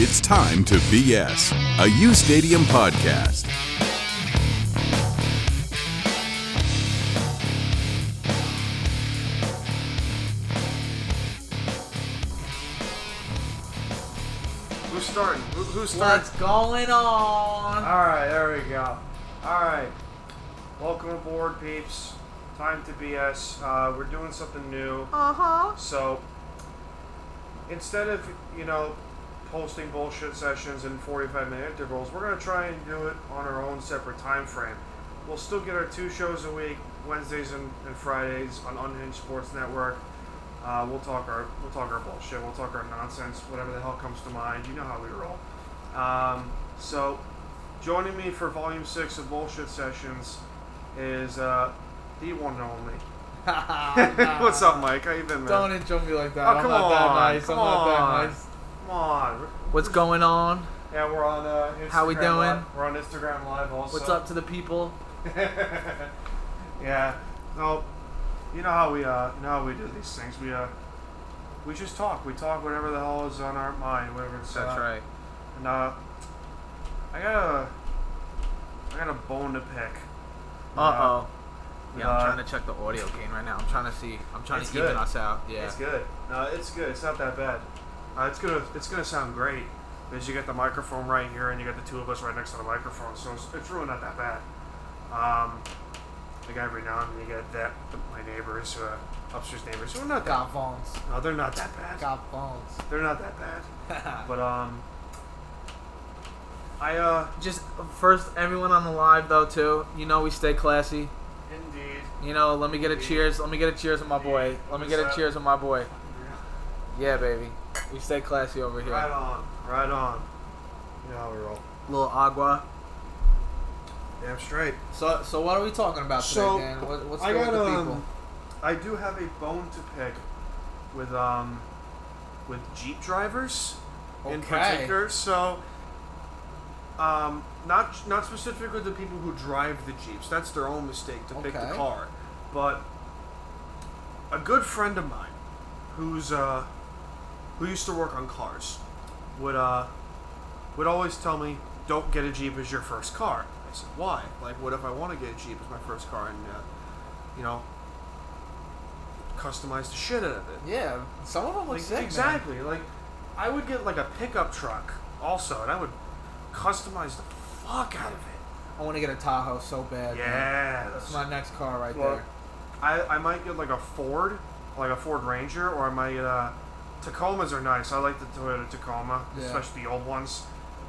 It's time to BS, a U Stadium podcast. Who's starting? Who, who's starting? What's going on? All right, there we go. All right, welcome aboard, peeps. Time to BS. Uh, we're doing something new. Uh huh. So instead of you know posting bullshit sessions in 45 minute intervals, we're gonna try and do it on our own separate time frame. We'll still get our two shows a week, Wednesdays and, and Fridays on Unhinged Sports Network. Uh, we'll talk our we'll talk our bullshit. We'll talk our nonsense, whatever the hell comes to mind. You know how we roll. Um, so, joining me for Volume Six of Bullshit Sessions is uh, the one and only. What's up, Mike? How you been, man? Don't intro me like that. Oh, I'm come not that on, nice. come I'm not that on. nice. Come on. What's going on? Yeah, we're on uh, Instagram. How we doing? Live. We're on Instagram Live also. What's up to the people? yeah. No, you know how we uh, you know how we do these things. We uh, we just talk. We talk whatever the hell is on our mind, whatever it's. That's uh, right. And uh, I got a, I got a bone to pick. Uh oh. Yeah, I'm Uh, trying to check the audio gain right now. I'm trying to see. I'm trying to even good. us out. Yeah. It's good. No, it's good. It's not that bad. Uh, it's gonna it's gonna sound great because you got the microphone right here and you got the two of us right next to the microphone, so it's, it's really not that bad. Um, like every now and then you get that my neighbors, uh, upstairs neighbors, who are not that. Got phones. No, they're not that bad. Got phones. They're not that bad. But um, I uh, Just first, everyone on the live though too. You know we stay classy. indeed. You know, let me get a cheers. Let me get a cheers with my boy. Let me get a cheers with my boy. Yeah, baby. We stay classy over here. Right on, right on. You know how we roll. Little agua. Damn straight. So, so what are we talking about today, So, Dan? What, what's I good got with the um, people? I do have a bone to pick with um, with Jeep drivers in particular. So, um, not not specifically the people who drive the Jeeps. That's their own mistake to pick the car. But a good friend of mine, who's uh, who used to work on cars, would uh, would always tell me, "Don't get a Jeep as your first car." I said, "Why? Like, what if I want to get a Jeep as my first car and, uh, you know, customize the shit out of it?" Yeah, some of them look Like, sick. man. exactly. Like, I would get like a pickup truck also, and I would customize the fuck out of it. I want to get a Tahoe so bad. man. Yeah, That's my next car right Well, there. I, I might get like a Ford, like a Ford Ranger, or I might get a Tacomas are nice. I like the Toyota Tacoma, Yeah. especially the old ones.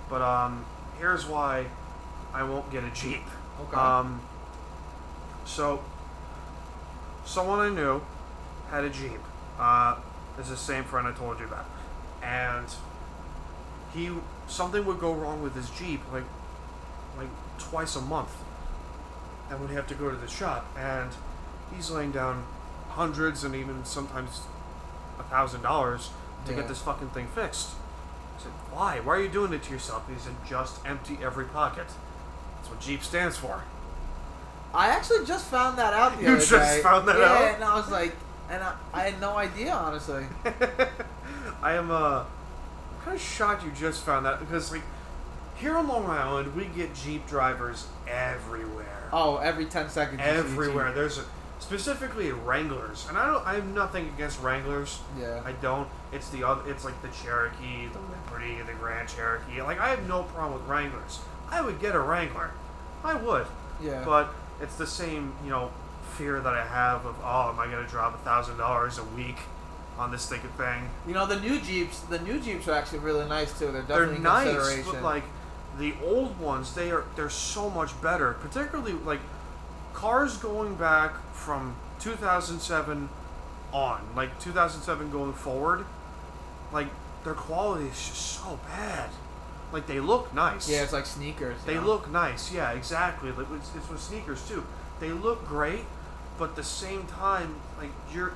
But um, here's why I won't get a Jeep. Okay. Um, so someone I knew had a Jeep. Uh, it's the same friend I told you about, and he something would go wrong with his Jeep like like twice a month, and would have to go to the shop, and he's laying down hundreds and even sometimes a thousand dollars to Yeah. get this fucking thing fixed. I said, why? Why are you doing it to yourself? He said, just empty every pocket. That's what Jeep stands for. I actually just found that out the You other just found that yeah, out? and I was like, and I, I had no idea honestly. I am uh, kind of shocked you just found that because like here on Long Island we get Jeep drivers everywhere. Oh, every ten seconds. you see a everywhere. There's a, specifically Wranglers, and I don't. I have nothing against Wranglers. Yeah. I don't. It's the other. It's like the Cherokee, the Liberty, the Grand Cherokee. Like I have no problem with Wranglers. I would get a Wrangler. I would. Yeah. But it's the same, you know, fear that I have of oh, am I gonna drop a thousand dollars a week on this stupid thing? You know the new Jeeps. The new Jeeps are actually really nice too. They're definitely They're nice, consideration. but like the old ones, they are they're so much better. Particularly like cars going back from 2007 on, like 2007 going forward, like their quality is just so bad. Like they look nice. yeah, it's like sneakers. They know? look nice, yeah, exactly. Like it's, it's with sneakers too. They look great, but at the same time, like you're,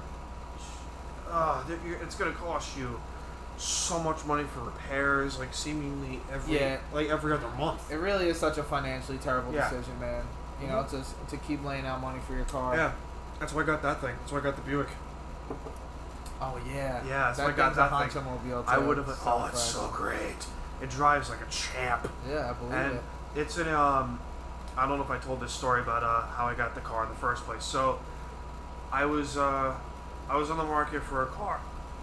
uh, you're, it's gonna cost you so much money for repairs, like seemingly every, Yeah. like every other month. It really is such a financially terrible Yeah. decision, man. You know, to to keep laying out money for your car. Yeah, that's why I got that thing. That's why I got the Buick. Oh yeah. Yeah, so that I got that a thing. Honcho-mobile, I would have. So Oh, it's so great. It drives like a champ. Yeah, I believe and it. it's an um I don't know if I told this story about uh, how I got the car in the first place. So I was uh, I was on the market for a car,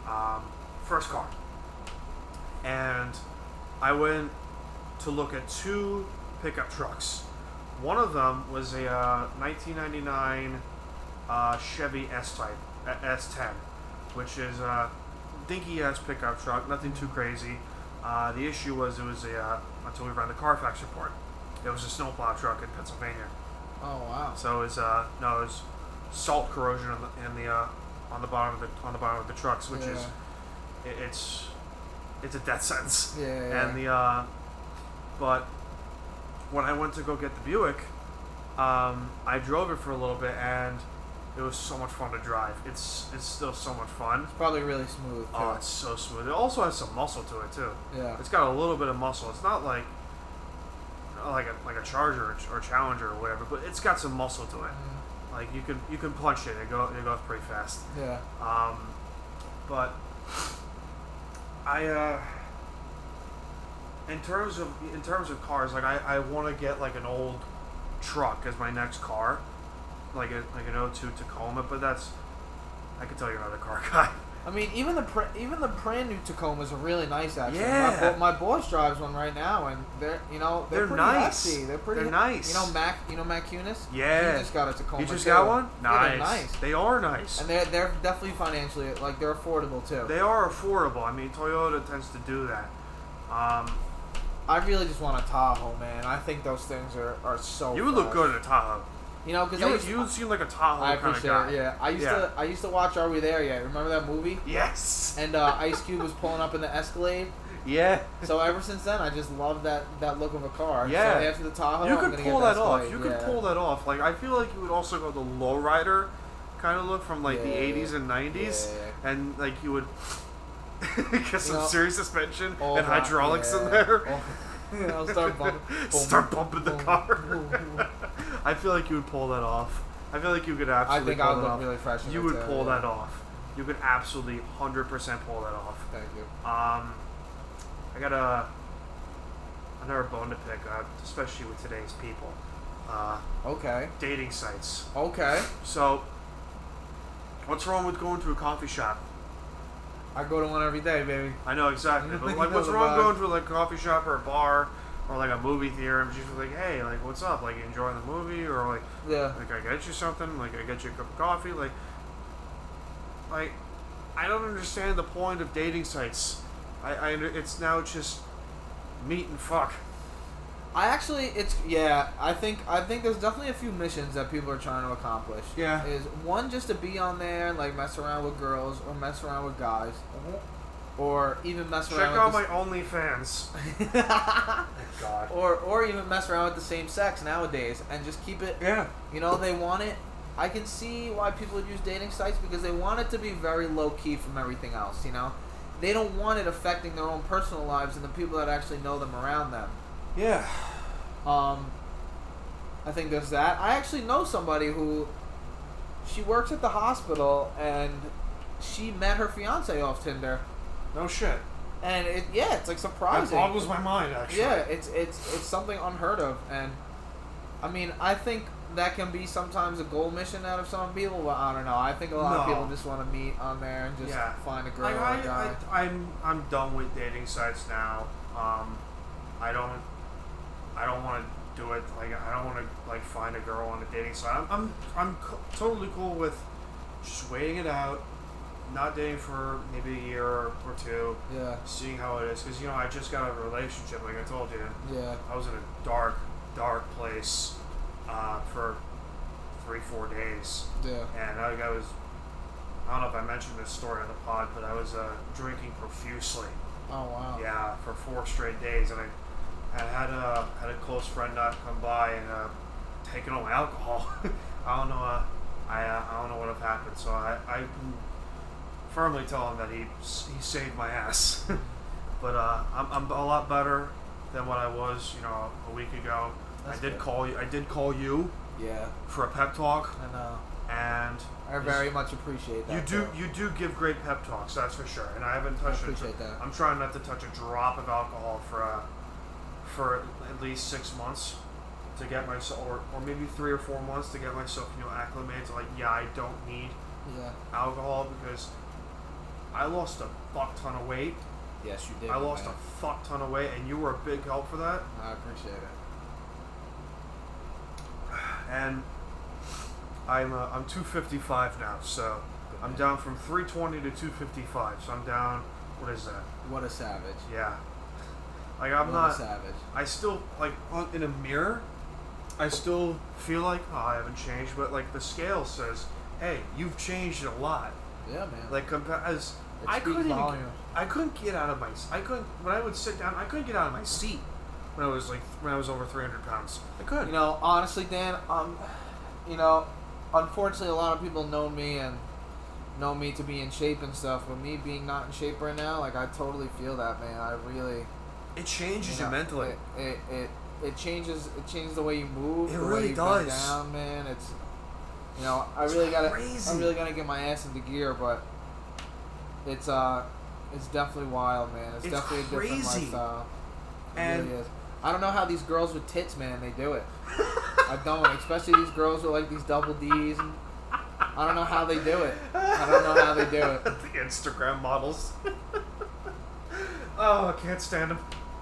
um, first car, and I went to look at two pickup trucks. One of them was a uh, 1999 uh, Chevy S Type uh, S10, which is a dinky ass pickup truck, nothing too crazy. Uh, the issue was it was a uh, until we ran the Carfax report. It was a snowplow truck in Pennsylvania. Oh wow. So it was uh, no, it was salt corrosion in the, in the uh, on the bottom of the on the bottom of the trucks, which is it, it's it's a death sentence. Yeah, yeah. And the uh, but when I went to go get the Buick, um, I drove it for a little bit and it was so much fun to drive. It's it's still so much fun. It's probably really smooth. Too. Oh, it's so smooth. It also has some muscle to it too. yeah. It's got a little bit of muscle. It's not like like a like a Charger or, or Challenger or whatever, but it's got some muscle to it. Like you can you can punch it. It go it goes pretty fast. Yeah. Um, but I uh, in terms of in terms of cars, like I, I want to get like an old truck as my next car, like a like an 02 Tacoma. But that's I can tell you're not a car guy. I mean, even the even the brand new Tacomas are really nice. Actually, Yeah. My, my boss drives one right now, and they're you know they're, They're pretty nice. hefty. They're pretty. They're nice. You know Mac. You know Mac Cunis. Yeah. He just got a Tacoma. You just too. got one? Nice. they're nice. They are nice. And they're they're definitely financially like they're affordable too. They are affordable. I mean, Toyota tends to do that. Um, I really just want a Tahoe, man. I think those things are, are so. you would look good in a Tahoe. You know, because You, used, you seem like a Tahoe I kind of guy. it. Yeah, I used to I used to watch Are We There Yet? Remember that movie? Yes. And uh, Ice Cube was pulling up in the Escalade. yeah. So ever since then, I just love that that look of a car. Yeah. So after the Tahoe, you could pull that off. Escalade, You could pull that off. Like I feel like you would also go the lowrider kind of look from like Yeah, the 80s and 90s, yeah. and like you would get some know, serious suspension all and hydraulics in there. Oh, I'll start bumping. Start bumping the car. I feel like you would pull that off. I feel like you could I absolutely. think pull I would look off. really fresh. You would pull yeah. that off. You could absolutely 100% pull that off. Thank you. Um, I got a another bone to pick, uh, especially with today's people. Uh, Okay. dating sites. Okay. So, what's wrong with going to a coffee shop? I go to one every day, baby. I know exactly, but like, what's wrong going to like a coffee shop or a bar or like a movie theater and just like, hey, like, what's up? Like, enjoying the movie or like, Yeah. like I get you something? Like, I get you a cup of coffee? Like, like, I don't understand the point of dating sites. I, I it's now just meet and fuck. I actually, it's yeah. I think I think there's definitely a few missions that people are trying to accomplish. Yeah. Is one just to be on there and like mess around with girls or mess around with guys, mm-hmm. or even mess Check around. Check out with my OnlyFans. my. God. or or even mess around with the same sex nowadays and just keep it. Yeah. You know they want it. I can see why people would use dating sites because they want it to be very low key from everything else. You know, they don't want it affecting their own personal lives and the people that actually know them around them. Yeah. Um, I think there's that. I actually know somebody who she works at the hospital and she met her fiance off Tinder. No shit. And it yeah, it's like That surprising. boggles my mind, actually. Yeah, it's it's it's something unheard of, and I mean, I think that can be sometimes a goal mission out of some people, but I don't know. I think a lot of people just want to meet on there and just Yeah. find a girl Like, or I, a guy. I, I'm I'm done with dating sites now. Um, I don't I don't want to do it. Like I don't want to like find a girl on a dating site. I'm I'm, I'm co- totally cool with just waiting it out, not dating for maybe a year or two, yeah, seeing how it is. Because you know I just got a relationship, like I told you. yeah, I was in a dark, dark place uh, for three, four days. yeah. And I, I was, I don't know if I mentioned this story on the pod, but I was uh, drinking profusely. Oh wow. Yeah, for four straight days, and I, I had a had a close friend not come by and uh, taken all my alcohol. I don't know. Uh, I uh, I don't know what have happened. So I I firmly tell him that he he saved my ass. but uh, I'm I'm a lot better than what I was, you know, a week ago. That's I did good. call you. I did call you Yeah, for a pep talk, I know. and I very much appreciate that. you do you do give great pep talks, that's for sure. And I haven't touched. a appreciate dr- that. I'm trying not to touch a drop of alcohol for uh, for at least six months to get myself, or, or maybe three or four months to get myself, you know, acclimated to like, yeah, I don't need Yeah. alcohol because I lost a fuck ton of weight. Yes, you did. I lost man. a fuck ton of weight, and you were a big help for that. I appreciate it. And I'm uh, I'm 255 now, so I'm man. down from 320 to 255. So I'm down. What is that? What a savage. Yeah. Like I'm not. savage. I still like on, in a mirror. I still feel like oh I haven't changed, but like the scale says, hey, you've changed a lot. Yeah, man. Like compa- as It I couldn't. I couldn't get out of my I couldn't when I would sit down I couldn't get out of my seat when I was like when I was over 300 pounds. I couldn't. You know, honestly, Dan, um, you know, unfortunately, a lot of people know me and know me to be in shape and stuff. But me being not in shape right now, like I totally feel that, man. I really it changes you you, know, mentally. It, it it it changes it changes the way you move. It the really way you bend does. Down, man. It's you know, I It's really gotta crazy. I really gotta get my ass into gear, but it's uh. It's definitely wild, man. It's, It's definitely a different lifestyle. It And- really is. I don't know how these girls with tits, man, they do it. I don't, especially these girls with like these double D's. And I don't know how they do it. I don't know how they do it. the Instagram models. oh, I can't stand them.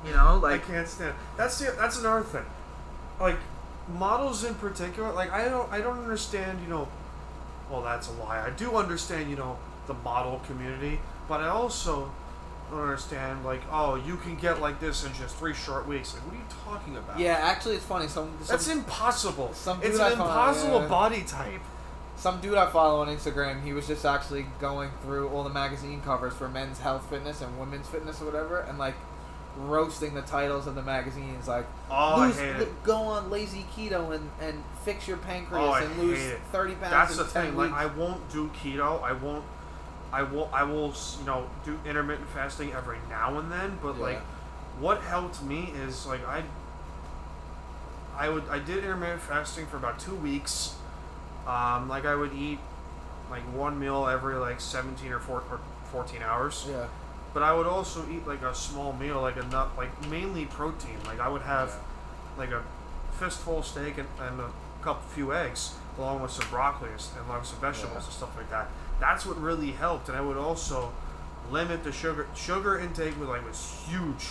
You know, I can't stand. That's the, that's another thing. Like models in particular. Like I don't I don't understand. You know, well that's a lie. I do understand. You know the model community, but I also don't understand. Like oh you can get like this in just three short weeks. Like what are you talking about? yeah. Actually, it's funny. Some, some That's impossible. some it's an follow, impossible yeah. body type. some dude I follow on Instagram. He was just actually going through all the magazine covers for men's health fitness and women's fitness or whatever, and like roasting the titles of the magazines. Like, Oh, I lose, go on lazy keto and and fix your pancreas Oh, and lose it. thirty pounds. That's in the 10 thing. Weeks. Like I won't do keto. I won't. I will. I will. You know, do intermittent fasting every now and then. But like, what helped me is like I. I would. I did intermittent fasting for about two weeks. Um, like I would eat, like one meal every like seventeen or, four, or fourteen hours. yeah. But I would also eat like a small meal, like a nut, like mainly protein. Like I would have like a fistful of steak and, and a couple few eggs, along with some broccoli and, along with some vegetables Yeah. and stuff like that. That's what really helped, and I would also limit the sugar sugar intake. Was like was huge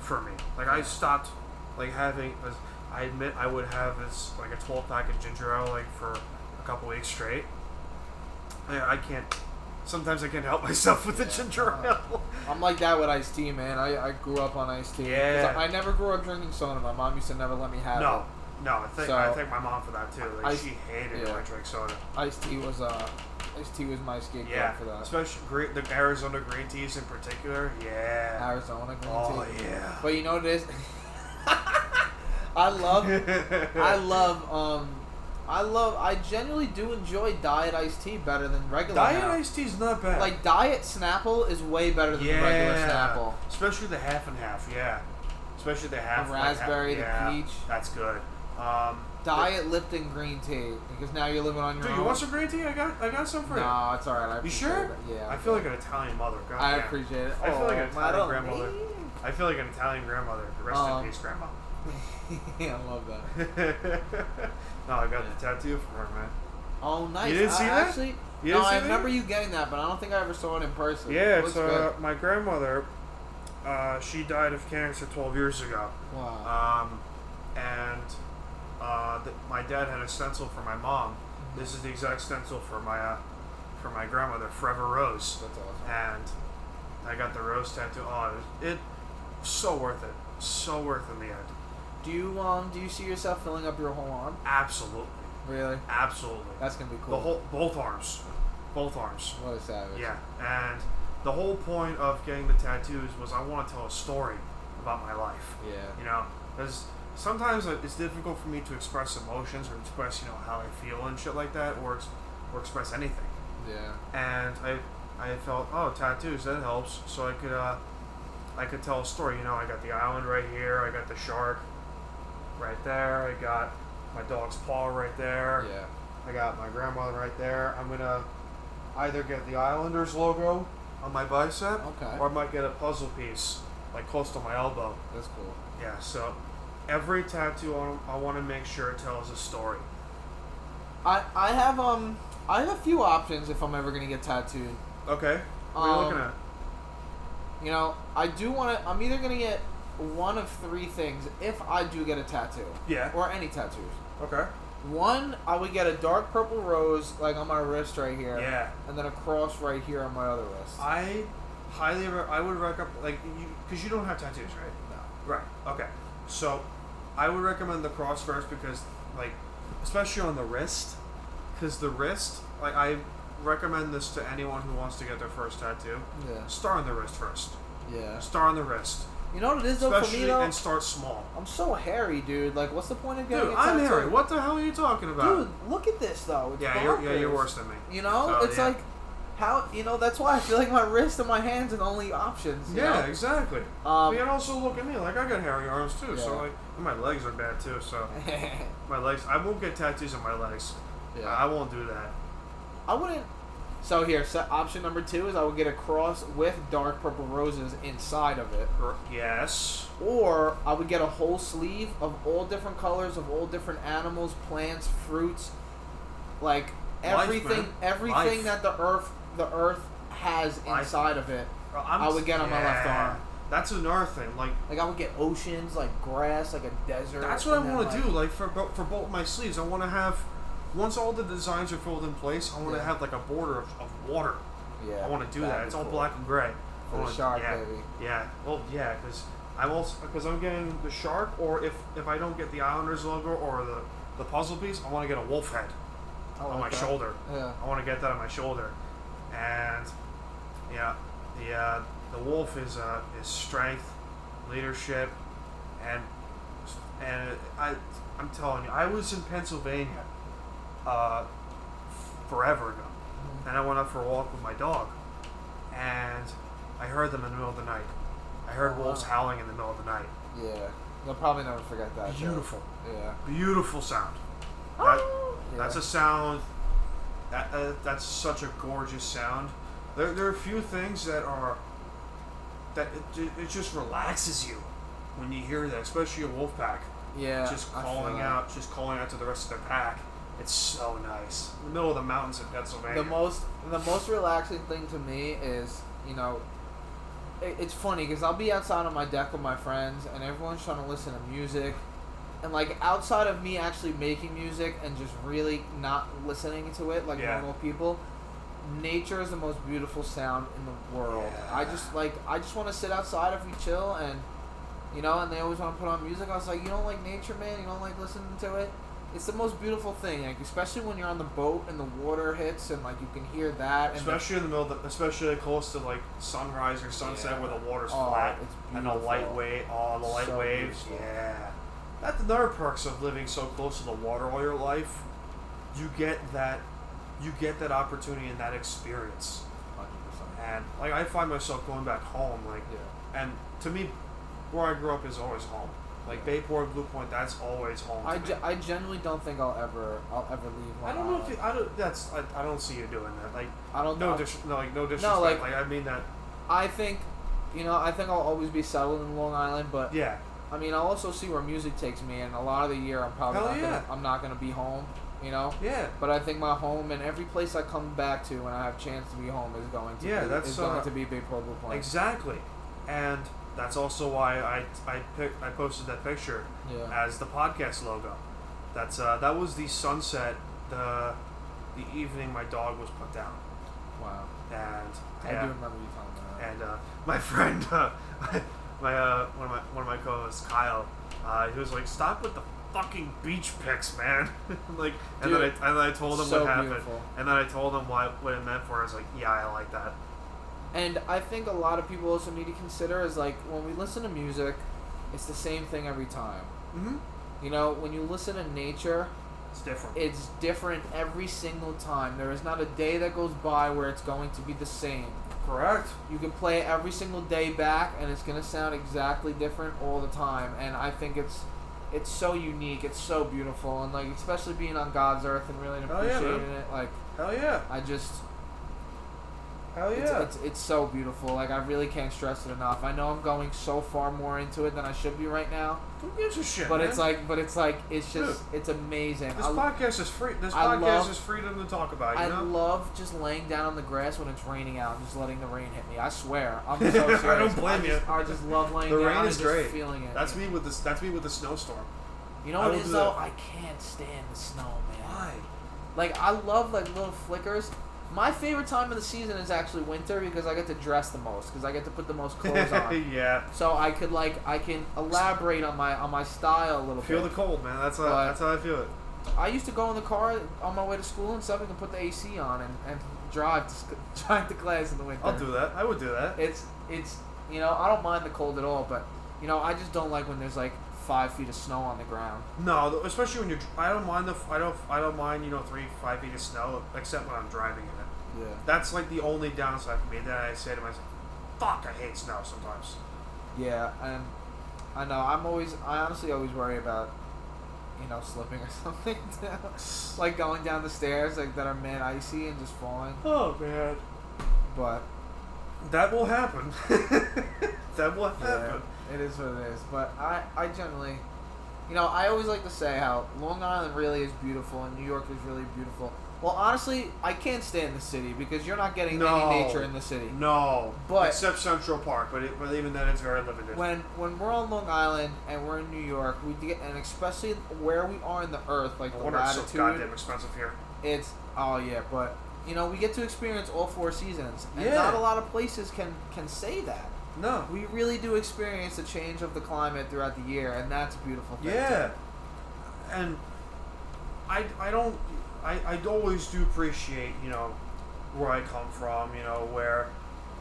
for me. Like I stopped like having. As, I admit I would have this like a 12 pack of ginger ale like for a couple weeks straight. I, I can't. Sometimes I can't help myself with the ginger ale. I'm like that with iced tea, man. I, I grew up on iced tea. Yeah. I, I never grew up drinking soda. My mom used to never let me have No, it. no. I think So- I thank my mom for that too. Like she hated yeah. when I drank soda. Iced tea was uh, iced tea was my scapegoat Yeah, for that. especially great the Arizona green teas in particular. Yeah. Arizona green Oh tea. Oh yeah. But you know what it is? I love, I love, um, I love, I genuinely do enjoy diet iced tea better than regular. Diet now. iced tea's not bad. Like diet Snapple is way better than yeah, the regular Snapple. especially the half and half. Yeah, especially the half The like, half- raspberry, the yeah, peach. That's good. Um, Dye it Lipton green tea because now you're living on your Dude, own. you want some green tea? I got I got some for you. No, it's alright. I You sure? it. Yeah. I feel like an Italian mother. God I damn. appreciate it. I feel like an Oh, Italian grandmother. I feel like an Italian grandmother. Rest Um, in peace, grandma. yeah, I love that. no, I got the tattoo from her, man. Oh, nice. You didn't I see that? Actually, You no, I that? remember you getting that, but I don't think I ever saw it in person. Yeah, it's uh, my grandmother. Uh, she died of cancer 12 years ago. Wow. Um, and uh, th- my dad had a stencil for my mom. This is the exact stencil for my uh, for my grandmother, Forever Rose. That's awesome. And I got the rose tattoo. Oh, it, was- it so worth it. So worth in the end. Do you um do you see yourself filling up your whole arm? Absolutely, Really? absolutely. That's gonna be cool. The whole, both arms, both arms. what a savage. Yeah, and the whole point of getting the tattoos was I want to tell a story about my life. Yeah. You know, because sometimes it's difficult for me to express emotions or express, you know, how I feel and shit like that, or or express anything. Yeah. And I I felt, oh, tattoos that helps, so I could uh I could tell a story. You know, I got the island right here, I got the shark right there, I got my dog's paw right there. Yeah. I got my grandmother right there. I'm gonna either get the Islanders logo on my bicep, Okay. or I might get a puzzle piece like close to my elbow. That's cool. Yeah. So every tattoo I, I want to make sure it tells a story. I I have um I have a few options if I'm ever gonna get tattooed. Okay. What are you Um, looking at? You know, I do want to. I'm either gonna get one of three things if I do get a tattoo. Yeah. Or any tattoos. Okay. One, I would get a dark purple rose like on my wrist right here. Yeah. And then a cross right here on my other wrist. I highly re- I would recommend like you because you don't have tattoos, right? no. Right. Okay. So, I would recommend the cross first because, like, especially on the wrist, because the wrist, like, I recommend this to anyone who wants to get their first tattoo. Yeah. Start on the wrist first. Yeah. Star on the wrist, You know what it is though for me though. and start small. I'm so hairy, dude. Like, what's the point of getting Dude, a I'm tattoo? Harry. What the hell are you talking about? Dude, look at this though. It's yeah, you're, yeah, you're worse than me. You know, So, it's yeah. like how you know that's why I feel like my wrist and my hands are the only options. Yeah, know? exactly. Um, and also look at me, like I got hairy arms too. So like, and my legs are bad too. So my legs, I won't get tattoos on my legs. Yeah. I won't do that. I wouldn't. So here, so option number two is I would get a cross with dark purple roses inside of it, Yes. or I would get a whole sleeve of all different colors of all different animals, plants, fruits, like Life, everything, man. everything Life. that the earth, the earth has Life. inside of it. I'm I would get on my left arm. That's another thing. Like Like I would get oceans, like grass, like a desert. that's what I want to like- do. Like for for both my sleeves, I want to have once all the designs are filled in place. I want to Yeah. have like a border of, of water. Yeah, I want to do that. It's all cool. black and gray. For wanna- shark, yeah, baby. Yeah. Well, yeah, because I'm also because I'm getting the shark, or if if I don't get the Islanders logo or the the puzzle piece, I want to get a wolf head on my shoulder. Yeah. I want to get that on my shoulder, and yeah, the uh, the wolf is uh, is strength, leadership, and and I I'm telling you, I was in Pennsylvania, uh, forever ago, and I went out for a walk with my dog, and I heard them in the middle of the night. I heard Oh, wolves wow. howling in the middle of the night. Yeah, they'll probably never forget that. too. Beautiful. Yeah. Beautiful sound. That, Yeah. That's a sound. That uh, that's such a gorgeous sound. There, there are a few things that are that it, it just relaxes you when you hear that, especially a wolf pack. Yeah. just calling out, just calling out to the rest of their pack. It's so nice. In the middle of the mountains of Pennsylvania. The most the most relaxing thing to me is you know. It, it's funny because I'll be outside on my deck with my friends and everyone's trying to listen to music, and like outside of me actually making music and just really not listening to it like Yeah. normal people, nature is the most beautiful sound in the world. Yeah. I just like I just want to sit outside if we chill and you know, and they always want to put on music. I was like, you don't like nature, man. You don't like listening to it. It's the most beautiful thing, like especially when you're on the boat and the water hits and like you can hear that. And the- especially in the middle, of the, especially close to like sunrise or sunset Yeah. where the water's Oh, flat and the light wave, oh, the light So waves, beautiful. yeah. That's another perks of living so close to the water all your life. You get that, you get that opportunity and that experience. 100%. And like I find myself going back home, like, Yeah. and to me, where I grew up is always home. Like Bayport, Blue Point, that's always home. I, ge-. I genuinely don't think I'll ever I'll ever leave. I don't know if you, I don't. That's I, I don't see you doing that. Like I don't no know. dis, no like no disrespect. like- like, I mean that. I think, you know, I think I'll always be settled in Long Island, but Yeah. I mean, I'll also see where music takes me, and a lot of the year I'm probably Hell not yeah. gonna, I'm not gonna be home, you know. Yeah. But I think my home and every place I come back to when I have chance to be home is going to Yeah, be, that's, is going uh, to be Big Purple Point. Exactly. And that's also why I I pick, I posted that picture Yeah. as the podcast logo. That's uh that was the sunset the the evening my dog was put down. Wow. And I yeah. do remember you telling that. and uh, my friend, uh, my uh, one of my one of my co-hosts, Kyle, uh, he was like, "Stop with the fucking beach pics, man!" like, and then I and then I told him so what happened, beautiful. and then I told him what what it meant for. I was like, "Yeah, I like that." And I think a lot of people also need to consider is like when we listen to music, it's the same thing every time. Mm-hmm. You know, when you listen to nature, It's different. it's different every single time. There is not a day that goes by where it's going to be the same. Correct. You can play it every single day back, and it's gonna sound exactly different all the time. And I think it's it's so unique. It's so beautiful, and like especially being on God's earth and really Hell yeah, appreciating it. Like Hell yeah. I just Hell it's, yeah. it's it's so beautiful. Like I really can't stress it enough. I know I'm going so far more into it than I should be right now, Who gives a shit? but man? it's like but it's like it's just it's amazing. this I, podcast is free. This I podcast love- is freedom to talk about. You I know. love just laying down on the grass when it's raining out and just letting the rain hit me. I swear, I'm so I don't blame I you. just, I just love laying the down rain and is just great. feeling it. That's me with this. That's me with the snowstorm. You know what it is though? I can't stand the snow, man. Why? Like I love like little flickers. My favorite time of the season is actually winter because I get to dress the most because I get to put the most clothes on. yeah. So I could like I can elaborate on my on my style a little Feel the bit. cold, man. That's how. But- that's how I feel it. I used to go in the car on my way to school and stuff and put the AC on and, and drive to drive to class in the winter. I'll do that. I would do that. It's it's you know I don't mind the cold at all, but you know I just don't like when there's like five feet of snow on the ground. No, especially when you're. I don't mind the. I don't. I don't mind. You know, three, five feet of snow, except when I'm driving in it. Yeah. That's like the only downside for me. That I say to myself, "Fuck, I hate snow sometimes." Yeah, and I know I'm always I honestly always worry about you know slipping or something, like going down the stairs like that are mad icy and just falling. Oh man, But that will happen. that will yeah, happen. It is what it is. But I I generally, you know, I always like to say how Long Island really is beautiful and New York is really beautiful. Well, honestly, I can't stand the city because you're not getting No. any nature in the city. No, But- except Central Park, but it, but even then, it's very limited. when when we're on Long Island and we're in New York, we get and especially where we are in the earth, like no the wonder it's so goddamn expensive here. it's oh yeah, but you know we get to experience all four seasons, and Yeah. not a lot of places can can say that. No. We really do experience a change of the climate throughout the year, and that's a beautiful thing. Yeah. And I, I don't I, I always do appreciate, you know, where I come from, you know, where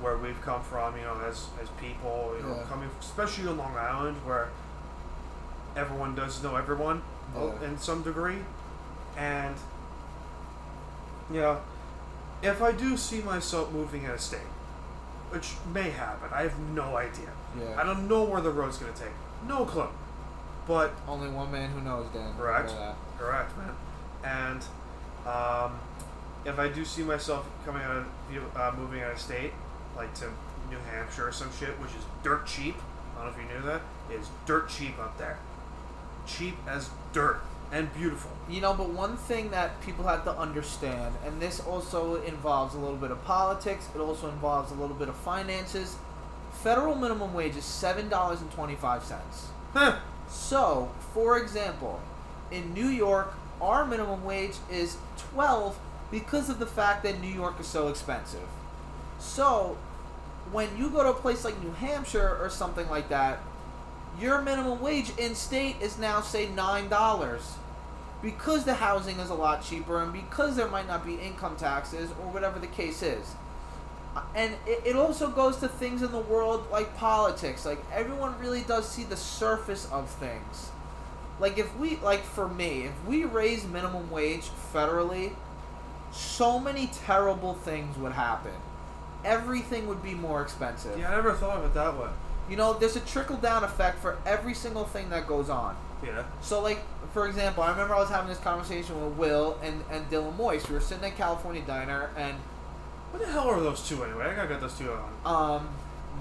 where we've come from, you know, as as people, you know, Yeah. coming especially on Long Island where everyone does know everyone uh, Yeah. in some degree. And you know, if I do see myself moving out of state, which may happen, I have no idea. Yeah. I don't know where the road's gonna take. No clue. But Only one man who knows, Dan. Correct. Correct, man. And um, if I do see myself coming out of uh, moving out of state, like to New Hampshire or some shit, which is dirt cheap. I don't know if you knew that. It's dirt cheap up there. Cheap as dirt and beautiful. You know, but one thing that people have to understand, and this also involves a little bit of politics, it also involves a little bit of finances. Federal minimum wage is seven dollars and twenty-five cents. Huh. So, for example, in New York, our minimum wage is 12 because of the fact that New York is so expensive. So, when you go to a place like New Hampshire or something like that, your minimum wage in state is now, say, $9 because the housing is a lot cheaper and because there might not be income taxes or whatever the case is. Uh, and it, it also goes to things in the world like politics. Like everyone really does see the surface of things. Like if we like for me if we raise minimum wage federally so many terrible things would happen. Everything would be more expensive. Yeah, I never thought of it that way. you know, there's a trickle down effect for every single thing that goes on. Yeah. So, like, for example, I remember I was having this conversation with Will and, and Dylan Moyce. We were sitting at California Diner, and What the hell are those two anyway? I gotta get those two on. um,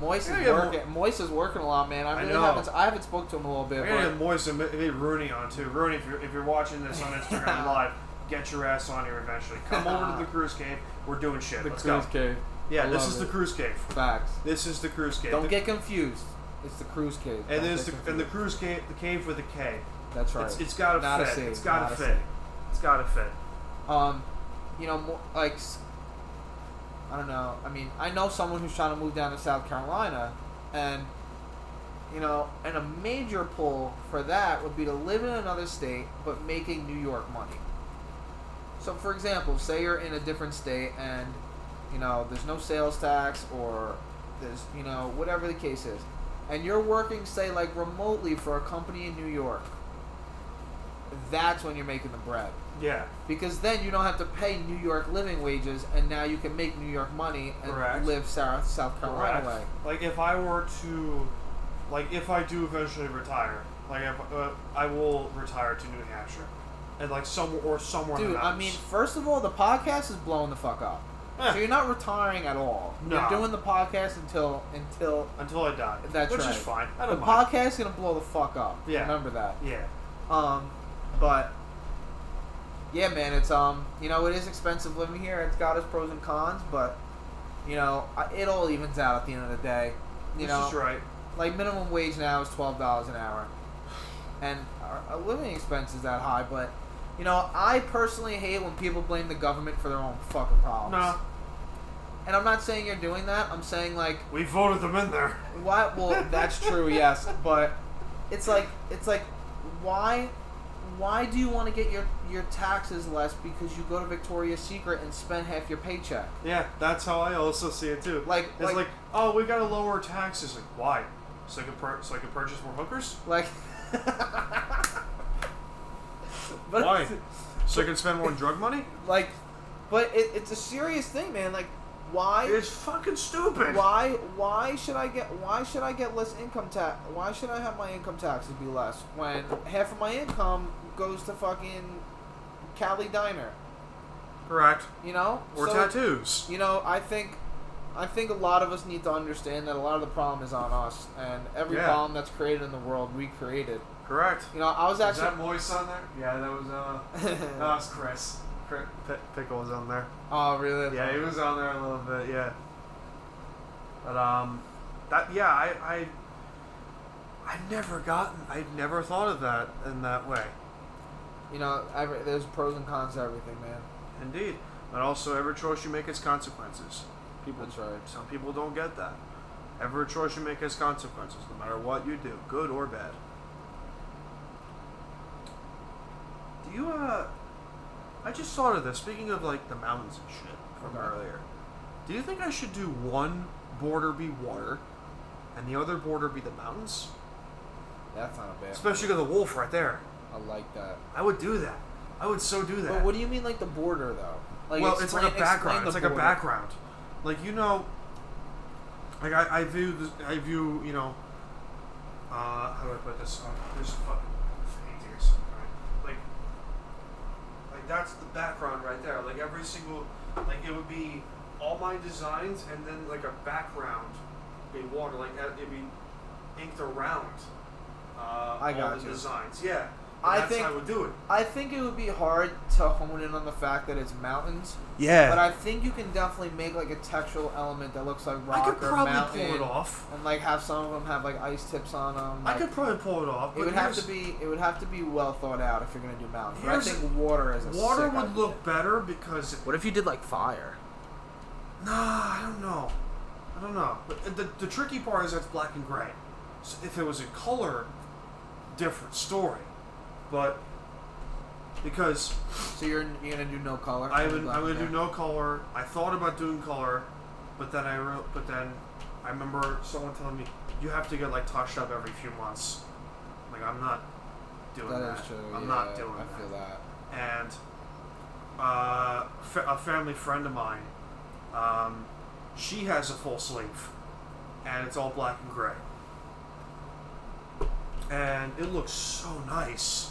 Yeah, is working. Moyce is working a lot, man. I I really know. haven't. I haven't spoke to him a little bit. I gotta get Moist and maybe Rooney on too. Rooney, if you're, if you're watching this on Instagram Live, get your ass on here eventually. Come over to the cruise cave. We're doing shit. the Let's cruise go. cave. Yeah, I this is the it. cruise cave. Facts. This is the cruise cave. Don't The- get confused. It's the cruise cave. and there's the and the cruise cave, the cave with a K. That's right. It's, Not a fit. C, It's gotta a fit. It's gotta fit. Um, you know, mo- like, I don't know. I mean, I know someone who's trying to move down to South Carolina, and you know, and a major pull for that would be to live in another state but making New York money. So, for example, say you're in a different state and you know there's no sales tax or there's you know whatever the case is, and you're working say like remotely for a company in New York. That's when you're making the bread Yeah. because then you don't have to pay New York living wages, and now you can make New York money and Correct. live South South Carolina Correct. way. Like if I were to, like if I do eventually retire, like if, uh, I will retire to New Hampshire, and like somewhere or somewhere. in Dude, I mean, first of all, the podcast is blowing the fuck up. Eh. So you're not retiring at all. No. You're doing the podcast until until until I die. that's which right. is fine. I the don't mind. podcast is gonna blow the fuck up. Yeah. Remember that. Yeah. Um, but yeah, man, it's um, you know, it is expensive living here. It's got its pros and cons, but you know, I- it all evens out at the end of the day. You this know, is right. like minimum wage now is twelve dollars an hour, and our, our living expense is that high. But you know, I personally hate when people blame the government for their own fucking problems. No, And I'm not saying you're doing that. I'm saying like, we voted them in there. why? Well, that's true, yes. But it's like, it's like, why? Why do you want to get your your taxes less because you go to Victoria's Secret and spend half your paycheck? Yeah, that's how I also see it too. Like- it's like- like, oh, we gotta lower taxes. Like, why? So I can pur- so I can purchase more hookers. Like, but Why? So I can spend more drug money. like but it, it's a serious thing man like why It's fucking stupid. why why should i get why should i get less income tax why should i have my income taxes be less when half of my income goes to fucking cali diner Correct. you know Or So, tattoos. you know i think i think a lot of us need to understand that a lot of the problem is on us and every Yeah. problem that's created in the world we created Correct. you know i was actually. Is that Moist on there? Yeah, that was uh, that was Chris. P- Pickle was on there. oh really Yeah, he was on there a little bit. Yeah. But um, that yeah, I I I've never gotten, I've never thought of that in that way. you know every, there's pros and cons to everything man Indeed. But also, every choice you make has consequences. People, That's right. Some people don't get that. Every choice you make has consequences, no matter what you do, good or bad. Do you, uh. I just thought of this, speaking of, like, the mountains and shit from Okay. earlier. Do you think I should do one border be water and the other border be the mountains? that's not a bad Especially with the wolf right there. i like that I would do that. I would so do that. But what do you mean, like the border, though? Like, well, it's like a explain- explain background. It's like a background. Like you know, like I, I view this, I view you know, uh, how do I put this? Um, there's a fucking paint here somewhere. Like, like that's the background right there. Like every single, like it would be all my designs and then like a background in water. Like uh, it'd be inked around. Uh, I all the you. designs. Yeah. I think- how I would do it. I think it would be hard to hone in on the fact that it's mountains, Yeah. but I think you can definitely make like a textural element that looks like rock I could or probably mountain, pull it off. and like have some of them have like ice tips on them. I could probably pull it off. It would have to be. It would have to be well thought out if you're gonna do mountains. But I think water is a Water sick would idea. look better because What if you did like fire? nah, I don't know, I don't know. But uh, the the tricky part is that it's black and gray. So if it was in color, different story. But because So you're you're gonna do no color. I would I'm gonna do no color. I thought about doing color, but then I re- but then I remember someone telling me you have to get like touched up every few months. Like I'm not doing that. True. I'm yeah, not doing I that. feel that. and uh, fa- a family friend of mine, um, she has a full sleeve, and it's all black and gray. and it looks so nice.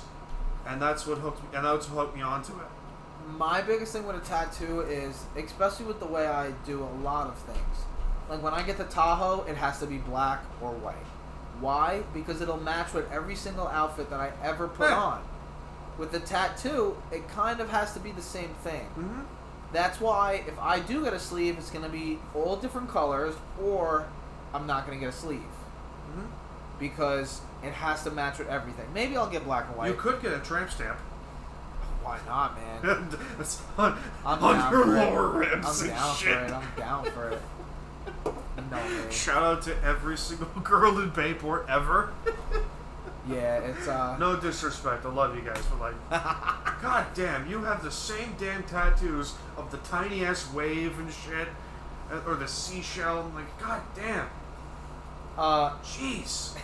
And that's what hooked me. And that's what hooked me onto it. My biggest thing with a tattoo is, especially with the way I do a lot of things. Like when I get the Tahoe, it has to be black or white. Why? Because it'll match with every single outfit that I ever put Yeah. on. With the tattoo, it kind of has to be the same thing. Mm-hmm. That's why if I do get a sleeve, it's going to be all different colors, or I'm not going to get a sleeve Mm-hmm. because it has to match with everything. Maybe I'll get black and white. You could get a tramp stamp. Why not, man? That's on, I'm on down your for it. lower ribs I'm down shit. for it. I'm down for it. No, man. Shout out to every single girl in Bayport ever. Yeah, it's uh. No disrespect, I love you guys, but like, god damn, you have the same damn tattoos of the tiny ass wave and shit, uh, or the seashell. I'm like, god damn, Uh, jeez.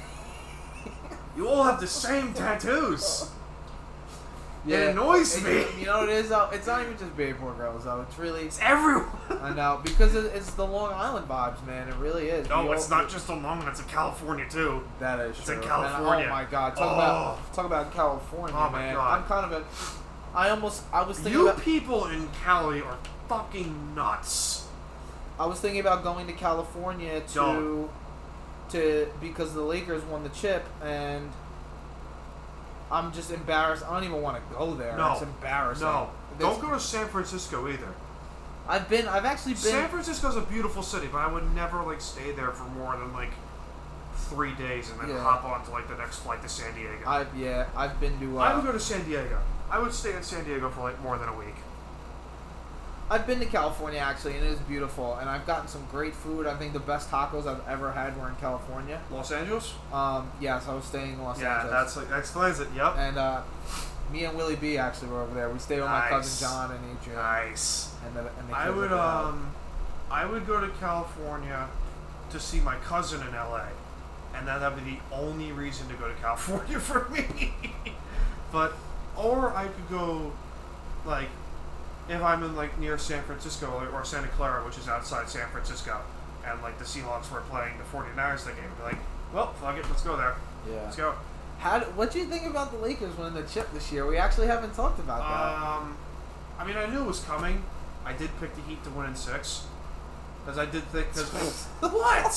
You all have the same tattoos. yeah, It annoys it- me. You know what it is though? It's not even just Bayport girls though. It's really. It's everyone. I know because it, it's the Long Island vibes, man. It really is. No, We it's all- not just a Long Island, it's in California too. That is It's true. in And, California. oh my god, talk Oh. about talk about California, Oh my man. God. I'm kind of a. I almost I was thinking You about people in Cali are fucking nuts. I was thinking about going to California to Don't. To because the Lakers won the chip and I'm just embarrassed. I don't even want to go there. No. It's embarrassing. No, There's- don't go to San Francisco either. I've been. I've actually been. San Francisco's a beautiful city, but I would never like stay there for more than like three days and then Yeah. hop on to like the next flight to San Diego. I've yeah. I've been to. Uh, I would go to San Diego. I would stay in San Diego for like more than a week. I've been to California actually, and it is beautiful. And I've gotten some great food. I think the best tacos I've ever had were in California. Los Angeles? Um, yes, I was staying in Los yeah, Angeles. Yeah, that's like that explains it. Yep. and uh, me and Willie B actually were over there. We stayed with my cousin John and Adrian. Nice. And the, and the I would um, I would go to California to see my cousin in LA, and that'd be the only reason to go to California for me. but or I could go, like, if I'm in like near San Francisco or, or Santa Clara, which is outside San Francisco, and like the Seahawks were playing the 49ers that game, I'd be like, well, fuck it, let's go there. Yeah. Let's go. How? Do, what do you think about the Lakers winning the chip this year? We actually haven't talked about that. Um, I mean, I knew it was coming. I did pick the Heat to win in six, because I did think. Cause, what?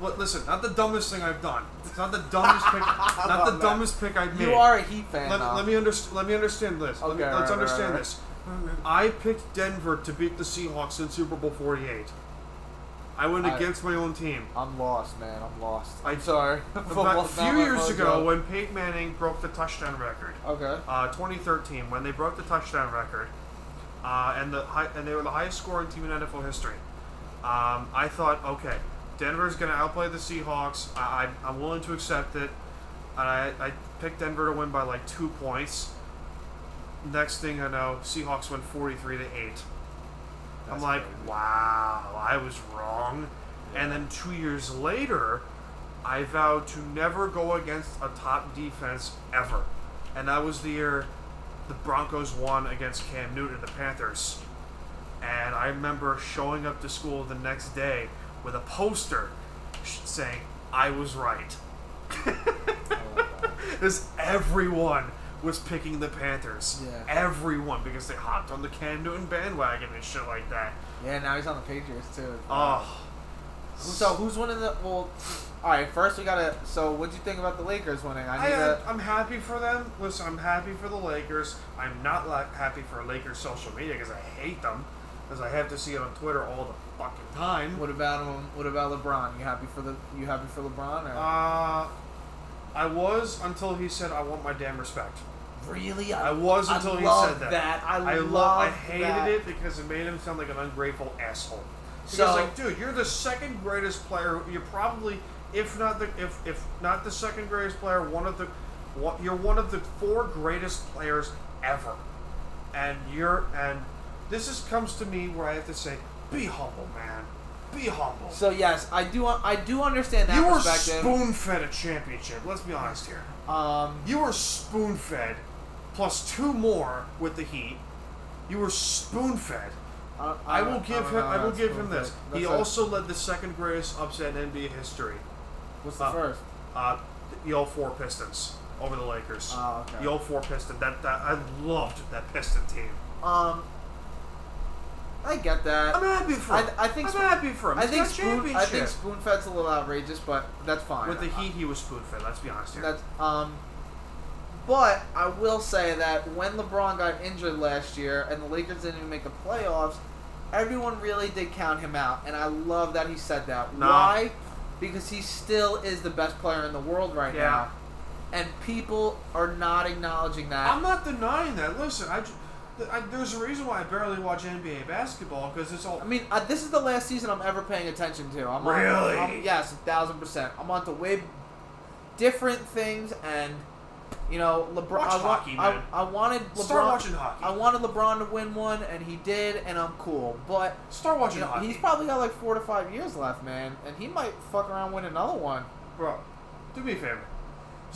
What? Listen, not the dumbest thing I've done. It's not the dumbest pick. Not the man. dumbest pick I've made. you are a Heat fan, Let, let me understand. Let me understand this. let me, Okay, let's right, right, understand right. this. I picked Denver to beat the Seahawks in Super Bowl 48. I went I- against my own team. I'm lost, man. I'm lost. I- I'm sorry. About a few Football's not my years ago, when Peyton Manning broke the touchdown record, Okay. uh, 2013, when they broke the touchdown record, uh, and the high, and they were the highest scoring team in NFL history. Um, I thought, okay, Denver's going to outplay the Seahawks. I, I, I'm willing to accept it, and I, I picked Denver to win by like two points. Next thing I know, Seahawks win 43 to eight. I'm That's like, crazy. wow, I was wrong. And then two years later, I vowed to never go against a top defense ever. And that was the year the Broncos won against Cam Newton and the Panthers. And I remember showing up to school the next day with a poster saying, I was right. Oh, because everyone was picking the Panthers. Yeah. Everyone, because they hopped on the Cam Newton bandwagon and shit like that. Yeah, now he's on the Patriots too. Oh, So who's winning the? Well, all right. First we gotta. So what'd you think about the Lakers winning? I I, need uh, to. I'm happy for them. Listen, I'm happy for the Lakers. I'm not like happy for Lakers social media because I hate them. Because I have to see it on Twitter all the fucking time. What about him? What about LeBron? You happy for the? You happy for LeBron? Or? Uh, I was until he said, "I want my damn respect." really? I was until he love said that. I, I, love. lo- I hated that. it because it made him sound like an ungrateful asshole. Because So- like, dude, you're the second greatest player. You're probably, if not the, if if not the second greatest player, one of the, one, you're one of the four greatest players ever, and you're and this is comes to me where I have to say, be humble, man, be humble. So yes, I do. I do understand that you were spoon fed a championship. Let's be honest here. um, You were spoon fed, plus two more with the Heat. You were spoon fed. I, I will give don't him. know I will give him this. He a- also led the second greatest upset in NBA history. What's the uh, first? Uh, the 04 Pistons over the Lakers. Oh, okay. The 04 Piston. That, that I loved that Piston team. Um, I get that. I'm happy for I, him. I think I'm Spoon- happy for him. I He's think got Spoon. I championship. think Spoonfed's a little outrageous, but that's fine. With the Heat, he was spoon fed. Let's be honest here. That's um. But I will say that when LeBron got injured last year and the Lakers didn't even make the playoffs, everyone really did count him out, and I love that he said that. No. Why? Because he still is the best player in the world right Yeah. now, and people are not acknowledging that. I'm not denying that. Listen, I, ju- I, there's a reason why I barely watch NBA basketball because it's all. I mean, uh, this is the last season I'm ever paying attention to. I'm Really? On, I'm, yes, a thousand percent. I'm on to way different things, and you know, LeBron. Watch I, hockey, man. I, I wanted LeBron. Start watching hockey. I wanted LeBron to win one, and he did, and I'm cool. But Start watching you know, hockey. he's probably got like four to five years left, man, and he might fuck around win another one. Bro, do me a favor.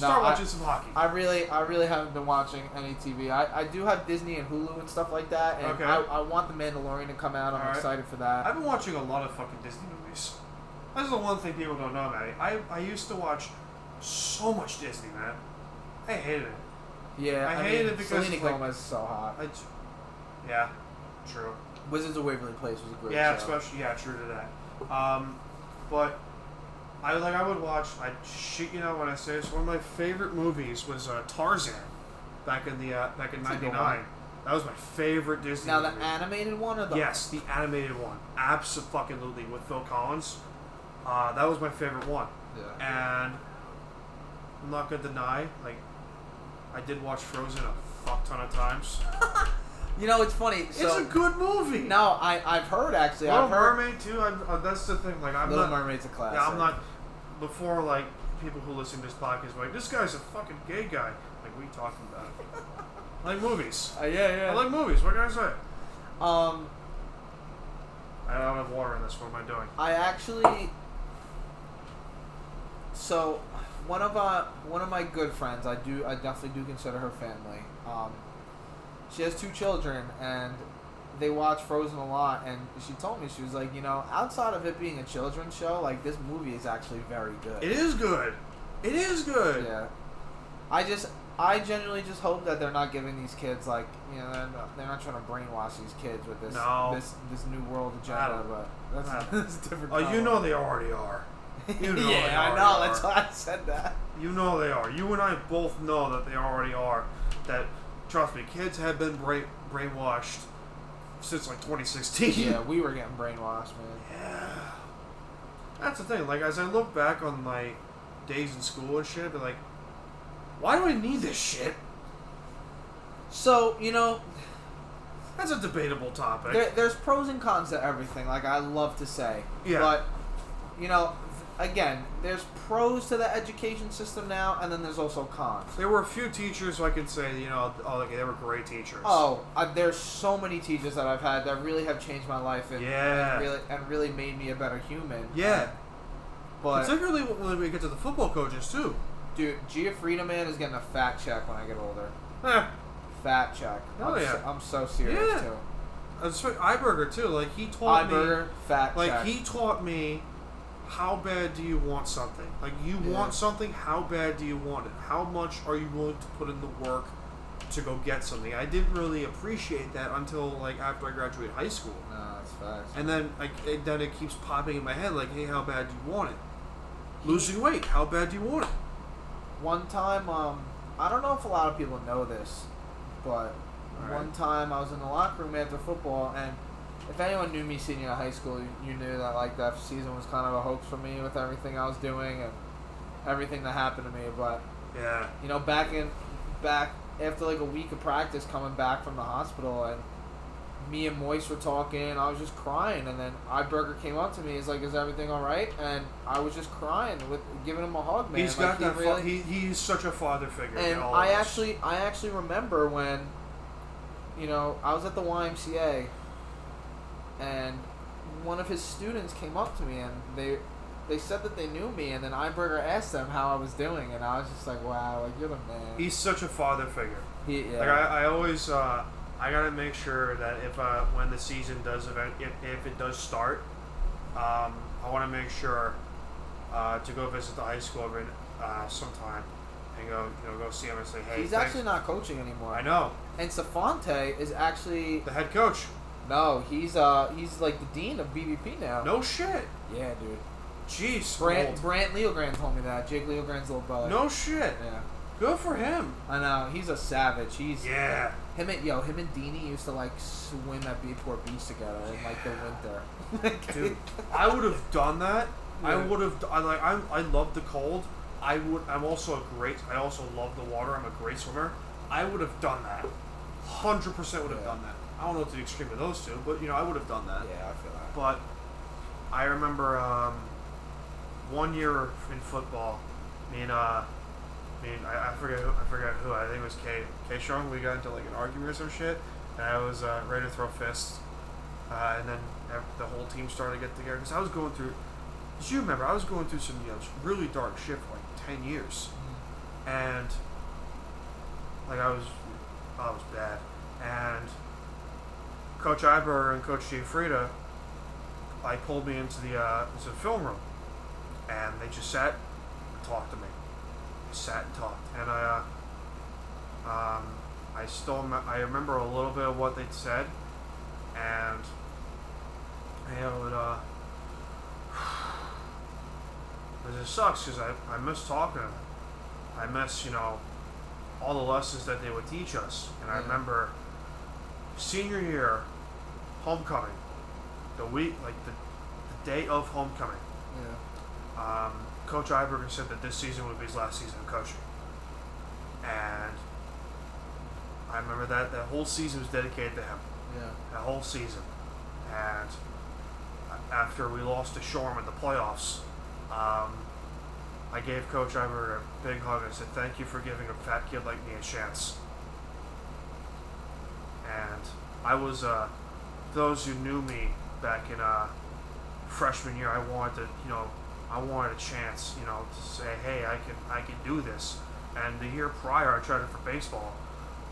No, Start I- watching some hockey. I really, I really haven't been watching any TV. I, I do have Disney and Hulu and stuff like that, and Okay. I, I want the Mandalorian to come out. I'm Alright. excited for that. I've been watching a lot of fucking Disney movies. That's the one thing people don't know about me. I, I used to watch so much Disney, man. I hated it. Yeah, I I, hate mean, it because Selena like- Gomez is so hot. I yeah, true. Wizards of Waverly Place was a great Yeah, show. especially yeah, true to that. Um, but I like I would watch. I shit you know when I say this. One of my favorite movies was uh, Tarzan, back in the uh, back in That's a good '99. That was my favorite Disney. Now the movie. animated one or the Yes, the animated one. Absolutely, with Phil Collins. Uh, that was my favorite one. Yeah. And I'm not gonna deny, like, I did watch Frozen a fuck ton of times. You know, it's funny. So it's a good movie. no, I I've heard actually. Little I've heard Mermaid too. I'm, uh, that's the thing. Like, I'm Little not. Mermaid's a classic. Yeah, I'm not. Before, like, people who listen to this podcast, like, this guy's a fucking gay guy. Like, we talking about? I like movies. Uh, yeah, yeah. I like movies. What can I say? um, I don't have water in this. What am I doing? I actually. So, one of uh, one of my good friends, I do, I definitely do consider her family. Um, she has two children, and they watch Frozen a lot. And she told me she was like, you know, outside of it being a children's show, like this movie is actually very good. It is good. It is good. Yeah. I just, I genuinely just hope that they're not giving these kids like, you know, they're not, they're not trying to brainwash these kids with this No. this this new world agenda. But that's, that's a different. Oh, you know they already are. You know yeah, I know. are. That's why I said that. You know they are. You and I both know that they already are. That trust me, kids have been brain brainwashed since like 2016. Yeah, we were getting brainwashed, man. Yeah. That's the thing. Like as I look back on my days in school and shit, I'd be like, why do I need this shit? So you know, That's a debatable topic. there, there's pros and cons to everything. Like I love to say, Yeah. But you know, again, there's pros to the education system now, and then there's also cons. there were a few teachers who I can say, you know, oh, like, they were great teachers. Oh, uh, there's so many teachers that I've had that really have changed my life and, Yeah. and really and really made me a better human. Yeah. But Particularly when we get to the football coaches too. dude, Gianfrida man is getting a fat check when I get older. Eh, Fat check. Hell I'm, yeah. so, I'm so serious Yeah. too. Iberger too. Like he taught me. Fat Like check. he taught me how bad do you want something? Like you Yeah. want something, how bad do you want it? How much are you willing to put in the work to go get something? I didn't really appreciate that until like after I graduated high school. No, that's facts. And then like it, then it keeps popping in my head like, hey, how bad do you want it? Losing weight, how bad do you want it? One time, um, I don't know if a lot of people know this, but Alright. one time I was in the locker room after football, and if anyone knew me senior in high school, you, you knew that like that season was kind of a hoax for me with everything I was doing and everything that happened to me. But Yeah. you know, back in back after like a week of practice, coming back from the hospital, and me and Moise were talking. I was just crying, and then Iberger came up to me. He's like, "Is everything all right?" And I was just crying with giving him a hug, man. He's Like, got that. he fa- he, he's such a father figure. and all I actually, I actually remember when, you know, I was at the YMCA, and one of his students came up to me, and they, they said that they knew me, and then Iberger asked them how I was doing, and I was just like, wow, like you're the man. he's such a father figure. He, yeah. Like I, I always, uh, I gotta make sure that if uh, when the season does event, if, if it does start, um, I want to make sure uh, to go visit the high school every uh, sometime and go you know go see him and say hey. He's thanks. actually not coaching anymore. I know And Safonte is actually the head coach. No. He's uh he's like the dean of BBP now. No shit. Yeah, dude. Jeez. Brant old. Brant Leogrand told me that. Jake Leogrand's little brother. No shit. Yeah. Good for him. I know. He's a savage. He's Yeah. him and yo him and Deanie used to like swim at Bayport Beach together in like the winter. Dude, I would have done that. I would have. I like. I'm. I love the cold. I would. I'm also a great. I also love the water. I'm a great swimmer. I would have done that. Hundred percent would have Yeah. done that. I don't know to the extreme of those two, but you know, I would have done that. Yeah, I feel that. But I remember um, one year in football. Me and uh, me and I, I forget. Who, I forget who. I think it was K. K. Strong. We got into like an argument or some shit, and I was uh, ready to throw fists. Uh, and then the whole team started to get together because I was going through. As you remember, I was going through some you know really dark shit for like ten years, and like I was, I was bad, and Coach Iber and Coach Gianfrida, like pulled me into the uh, into the film room, and they just sat and talked to me. They sat and talked, and I, uh, um, I still I remember a little bit of what they'd said, and you know it uh, it just sucks because I I miss talking. To them. I miss you know all the lessons that they would teach us, and I remember senior year, homecoming, the week like the, the day of homecoming. Yeah. Um, Coach Iberger said that this season would be his last season of coaching, and I remember that that whole season was dedicated to him. Yeah. That whole season, and after we lost to Shoreham in the playoffs, um, I gave Coach Iberger a big hug and I said, "Thank you for giving a fat kid like me a chance." And I was, uh, those who knew me back in uh, freshman year, I wanted to, you know, I wanted a chance, you know, to say, hey, I can, I can do this. And the year prior, I tried it for baseball.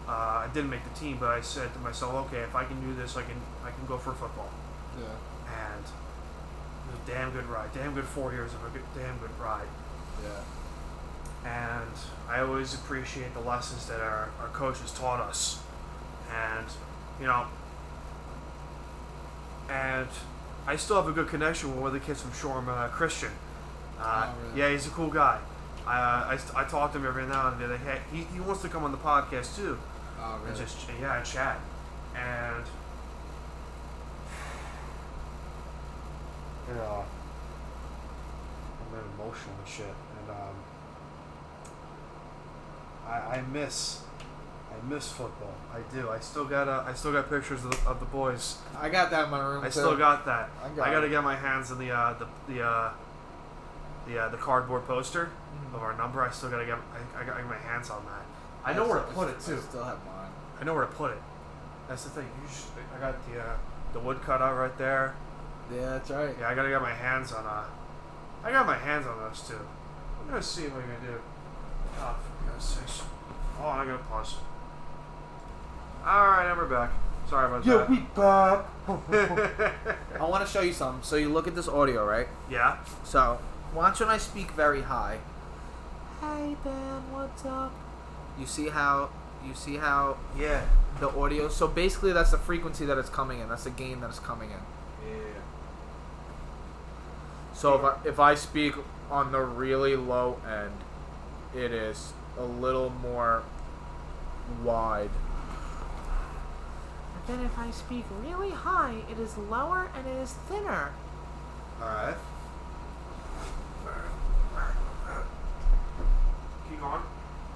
Uh, I didn't make the team, but I said to myself, okay, if I can do this, I can, I can go for football. Yeah. And it was a damn good ride, damn good four years of a good, damn good ride. Yeah. And I always appreciate the lessons that our, our coaches taught us. And, you know, and I still have a good connection with one of the kids from Shoreham, uh, Christian. Uh, Oh, really? Yeah, he's a cool guy. I, uh, I, I talk to him every now and then. Hey, he, he wants to come on the podcast too. Oh, And really? just, yeah, and chat. And, you know, I'm emotional and shit. And, um, I, I miss, I miss football. I do. I still got, uh, I still got pictures of the, of the boys. I got that in my room. I too. still got that. I got, I, got to get my hands on the, uh, the, the, uh, the, uh, the cardboard poster Mm-hmm. of our number. I still got to get, I, I got my hands on that. I know where to put it I too. still have mine. I know where to put it. That's the thing. You just, I got the uh, the wood cut out right there. Yeah, that's right. Yeah, I gotta get my hands on uh I got my hands on those two. I'm gonna see what I'm gonna do. Oh, for God's sakes. Oh, I gotta pause. Alright, and we're back. Sorry about Yo, that. we back. I want to show you something. So you look at this audio, right? yeah? So watch when I speak very high. Hey Ben, what's up? You see how you see how Yeah. the audio. So basically, that's the frequency that it's coming in. That's the gain that it's coming in. Yeah. So if I, if I speak on the really low end, it is a little more wide. And then if I speak really high, it is lower and it is thinner. Alright. Keep going.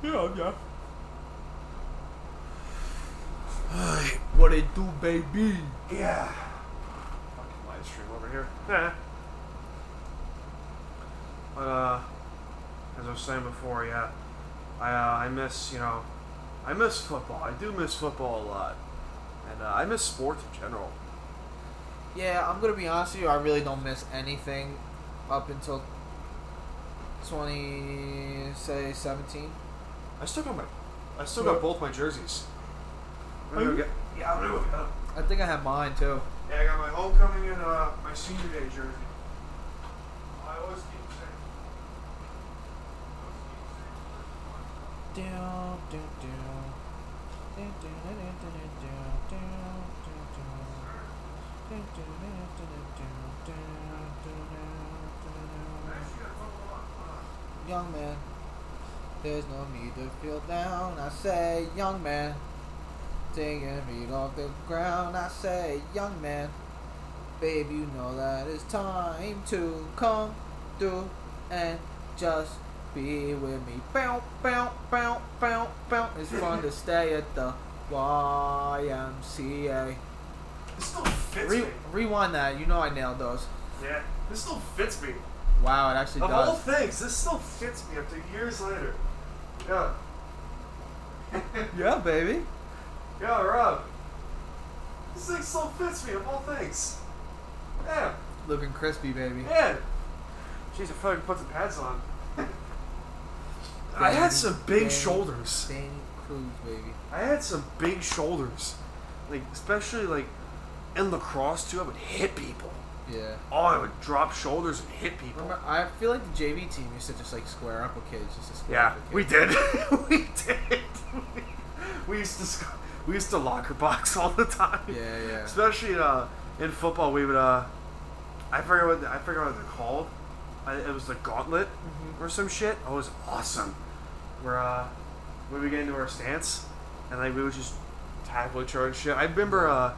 Yeah, yeah. what it do, baby? Yeah. Fucking live stream over here. Yeah. But uh, as I was saying before, yeah, I uh, I miss you know, I miss football. I do miss football a lot, and uh, I miss sports in general. Yeah, I'm gonna be honest with you. I really don't miss anything up until twenty, say seventeen. I still got my, I still got both my jerseys. i yeah, I think I have mine too. Yeah, I got my homecoming and uh, my senior day jersey. I always keep saying. Young man, there's no need to feel down. I say, young man, taking me off the ground. I say, young man, babe, you know that it's time to come through and just be with me. Bow, bow, bow, bow, bow. It's fun to stay at the YMCA. This still fits Re- me. rewind that. You know I nailed those. Yeah, this still fits me. Wow, it actually does. Of all things, this still fits me after years later. Yeah. Yeah, baby. Yeah, Rob. This thing still fits me of all things. Yeah. Looking crispy, baby. Yeah. Jeez, I feel like I put some pads on. I had some big Danny- shoulders. Danny Cruz, baby. I had some big shoulders. Like, especially like in lacrosse too, I would hit people. Yeah. Oh, I would drop shoulders and hit people. Remember, I feel like the JV team used to just like square up with kids, just to square Yeah, up with we did. we did. we used to sc- we used to locker box all the time. Yeah, yeah. Especially uh, in football, we would uh, I forget what I forget what they're called. I, it was the gauntlet Mm-hmm. or some shit. Oh, it was awesome. Where uh, we would get into our stance and like we would just tackle each other and shit. I remember uh,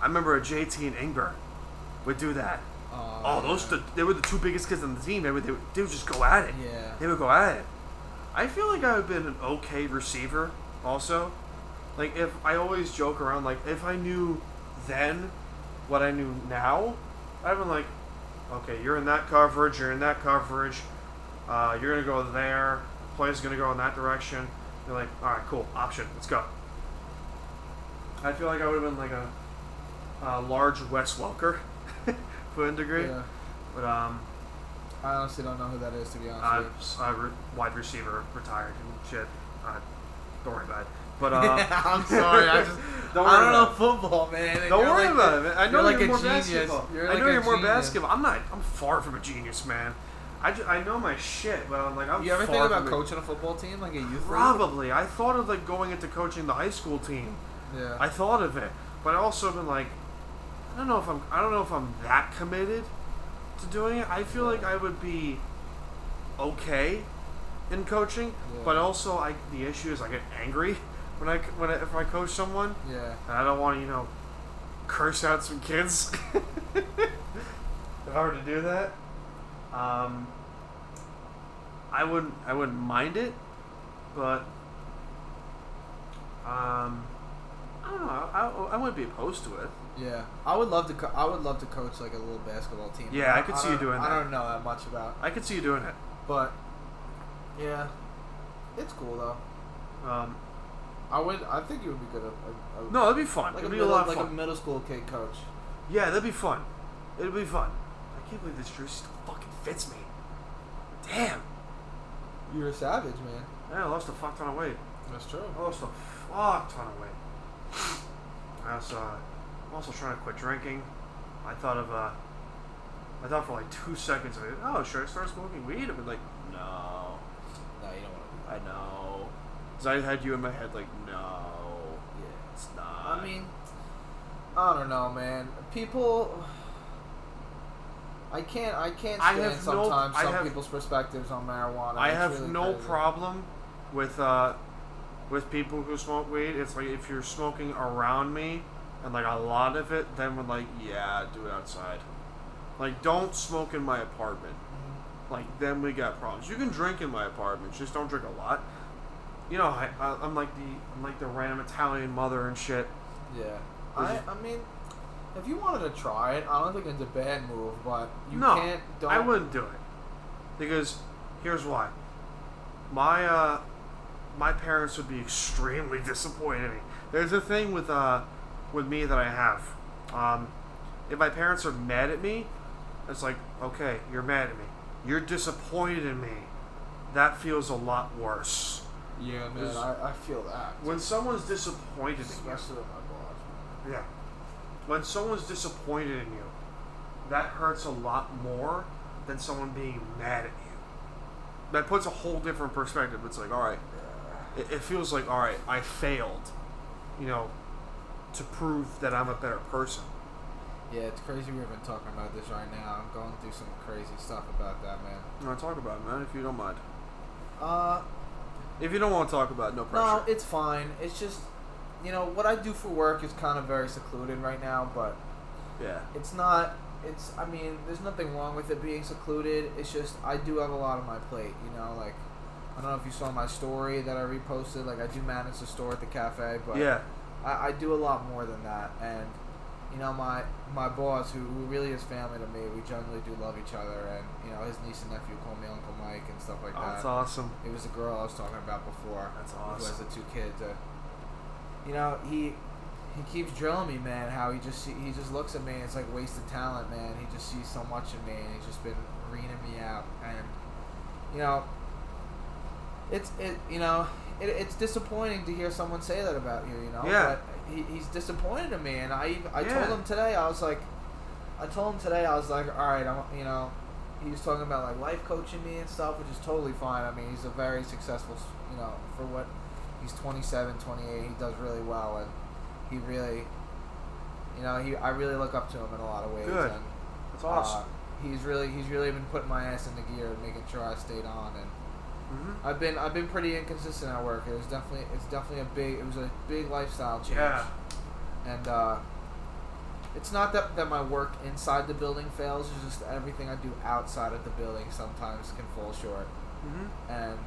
I remember a JT and Ingber would do that. Uh, Oh, those the, they were the two biggest kids on the team. They would, they would they would just go at it. Yeah. They would go at it. I feel like I've been an okay receiver also. Like if I always joke around like if I knew then what I knew now, I've been like, okay, you're in that coverage, you're in that coverage, uh, you're gonna go there, the play's gonna go in that direction. You're like, all right, cool, option, let's go. I feel like I would have been like a, a large Wes Welker, to a degree, Yeah. but um, I honestly don't know who that is, to be honest uh, with uh, re- wide receiver retired and shit. Uh, don't worry about it. But uh. I'm sorry. I just Don't I don't know about football, man. and don't worry like about the- it. Man. I know you're you're, like a more genius. basketball. You're I know you're more genius. basketball. I'm not. I'm far from a genius, man. I, I know my shit, but I'm like I'm. You ever think about coaching a football team, like a youth league? Probably. I thought of like going into coaching the high school team. Yeah. I thought of it, but I also been like, I don't know if I'm. I don't know if I'm that committed to doing it. I feel like I would be okay in coaching, Yeah. but also I the issue is I get angry when I when I, if I coach someone, yeah. and I don't want to you know curse out some kids. if I were to do that, um, I wouldn't I wouldn't mind it, but um, I don't know. I, I wouldn't be opposed to it. Yeah, I would love to. Co- I would love to coach like a little basketball team. Yeah, I could see you doing I that. don't know that much about, I could see you doing it. but yeah, it's cool though. Um, I would. I think you would be good at. A, a, no, that'd be fun. like a it'd be middle, a lot of like fun. a middle school kid coach. yeah, that'd be fun. It'd be fun. I can't believe this jersey still fucking fits me. Damn. You're a savage, man. Yeah, I lost a fuck ton of weight. That's true. I lost a fuck ton of weight. I also, uh, I'm also trying to quit drinking. I thought of, uh, I thought for like two seconds of it. Oh, should I start smoking weed? I've been like, no, No, you don't want to. I know. Cause I had you in my head like, no, Yeah. it's not. I mean, I don't know, man. People, I can't, I can't I stand have no- sometimes I some have- people's perspectives on marijuana. I It's have really no crazy. problem with uh with people who smoke weed. It's like if you're smoking around me and like a lot of it, then we're like, yeah, do it outside. Like, don't smoke in my apartment. Like, then we got problems. You can drink in my apartment, just don't drink a lot. You know, I, I I'm like the I'm like the random Italian mother and shit. Yeah, I, it- I mean, if you wanted to try it, I don't think it's a bad move, but you no, can't. Don't, I wouldn't do it because here's why. My uh, my parents would be extremely disappointed in me. There's a thing with uh, with me that I have. Um, if my parents are mad at me, it's like, okay, you're mad at me. You're disappointed in me. That feels a lot worse. Yeah, man, I, I feel that. When someone's disappointed in you, Especially my boss. Yeah. When someone's disappointed in you, that hurts a lot more than someone being mad at you. That puts a whole different perspective. It's like, all right, it, it feels like all right, I failed, you know, to prove that I'm a better person. Yeah, it's crazy we've been talking about this right now. I'm going through some crazy stuff about that, man. You want to talk about it, man, if you don't mind. Uh, If you don't want to talk about it, no pressure. no, it's fine. It's just, you know, what I do for work is kind of very secluded right now, but yeah. it's not. It's. I mean, there's nothing wrong with it being secluded. It's just I do have a lot on my plate. You know, like I don't know if you saw my story that I reposted. Like I do manage the store at the cafe, but Yeah. I, I do a lot more than that, and you know my my boss, who, who really is family to me, we generally do love each other, and you know his niece and nephew call me Uncle Mike and stuff like Oh, that. that's awesome. It was the girl I was talking about before. That's awesome. Who has the two kids. Uh, you know he he keeps drilling me, man. How he just he just looks at me and it's like wasted talent, man. He just sees so much in me, and he's just been reaming me out, and you know it's it you know it, it's disappointing to hear someone say that about you you know Yeah. but he, he's disappointed in me and i i Yeah. told him today i was like i told him today i was like all right i'm you know he was talking about like life coaching me and stuff which is totally fine i mean he's a very successful you know for what he's 27 28 he does really well and he really you know he i really look up to him in a lot of ways Good. and That's awesome. uh, he's really he's really been putting my ass in the gear and making sure I stayed on and hmm I've been I've been pretty inconsistent at work. It was definitely it's definitely a big it was a big lifestyle change. Yeah. And uh, it's not that, that my work inside the building fails. It's just everything I do outside of the building sometimes can fall short. hmm And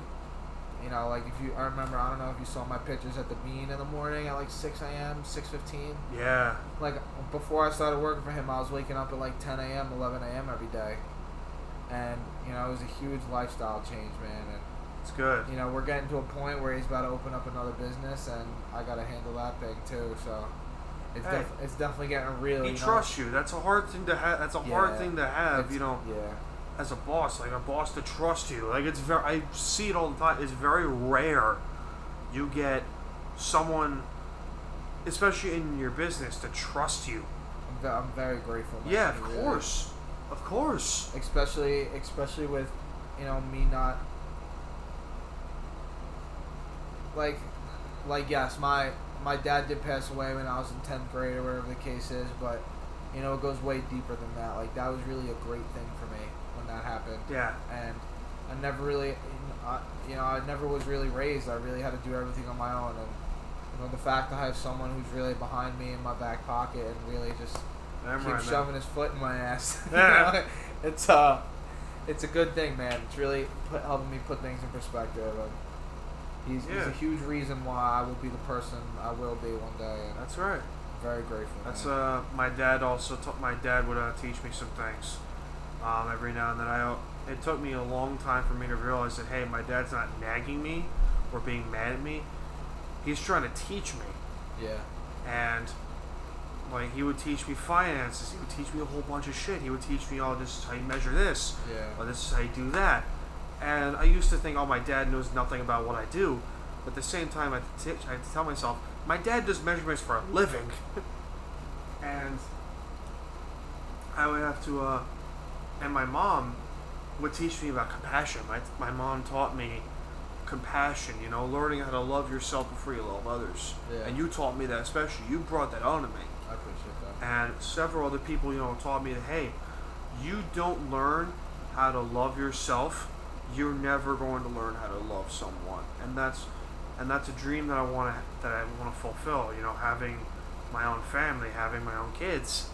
you know, like if you I remember I don't know if you saw my pictures at the Bean in the morning at like six a.m. six fifteen. Yeah. Like before I started working for him, I was waking up at like ten a.m. eleven a.m. every day. And you know, it was a huge lifestyle change, man. And It's good. you know, we're getting to a point where he's about to open up another business, and I got to handle that thing too. So it's Hey. def- it's definitely getting real. He you know? trusts you. That's a hard thing to have. That's a hard thing to have. You know, Yeah. as a boss, like a boss to trust you. Like it's very. I see it all the time. It's very rare. You get someone, especially in your business, to trust you. I'm, ve- I'm very grateful. man. Yeah, of Really. course, of course. Especially, especially with, you know, me not. Like, like yes, my my dad did pass away when I was in tenth grade or whatever the case is, but you know, it goes way deeper than that. Like that was really a great thing for me when that happened. Yeah. and I never really, I- you know, I never was really raised. I really had to do everything on my own, and you know, the fact that I have someone who's really behind me in my back pocket and really just keeps right, man. shoving his foot in my ass, you know, it's uh, it's a good thing, man. It's really put, helping me put things in perspective, and he's, he's a huge reason why I will be the person I will be one day, and That's right. I'm very grateful. That's man. uh, my dad also. T- my dad would uh, teach me some things. Um, every now and then, I. It took me a long time for me to realize that hey, my dad's not nagging me or being mad at me. He's trying to teach me, yeah, and like he would teach me finances. He would teach me a whole bunch of shit. He would teach me, oh, this is how you measure this. yeah, Oh, this is how you do that. And I used to think, oh, my dad knows nothing about what I do. But at the same time, I had to, t- I had to tell myself, my dad does measurements for a living. and I would have to, uh, and my mom would teach me about compassion. My, my mom taught me compassion, you know, learning how to love yourself before you love others. Yeah. And you taught me that, especially. You brought that on to me I appreciate that. and several other people, you know, taught me that hey, you don't learn how to love yourself, you're never going to learn how to love someone, and that's and that's a dream that I want to that I want to fulfill. You know, having my own family, having my own kids,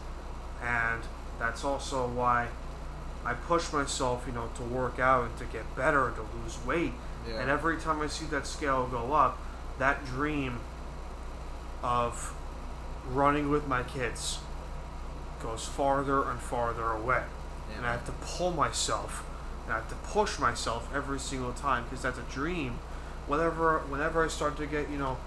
and that's also why I push myself, you know, to work out and to get better and to lose weight. Yeah. And every time I see that scale go up, that dream of running with my kids goes farther and farther away. Yeah, and I have to pull myself and I have to push myself every single time because that's a dream. Whenever whenever I start to get, you know,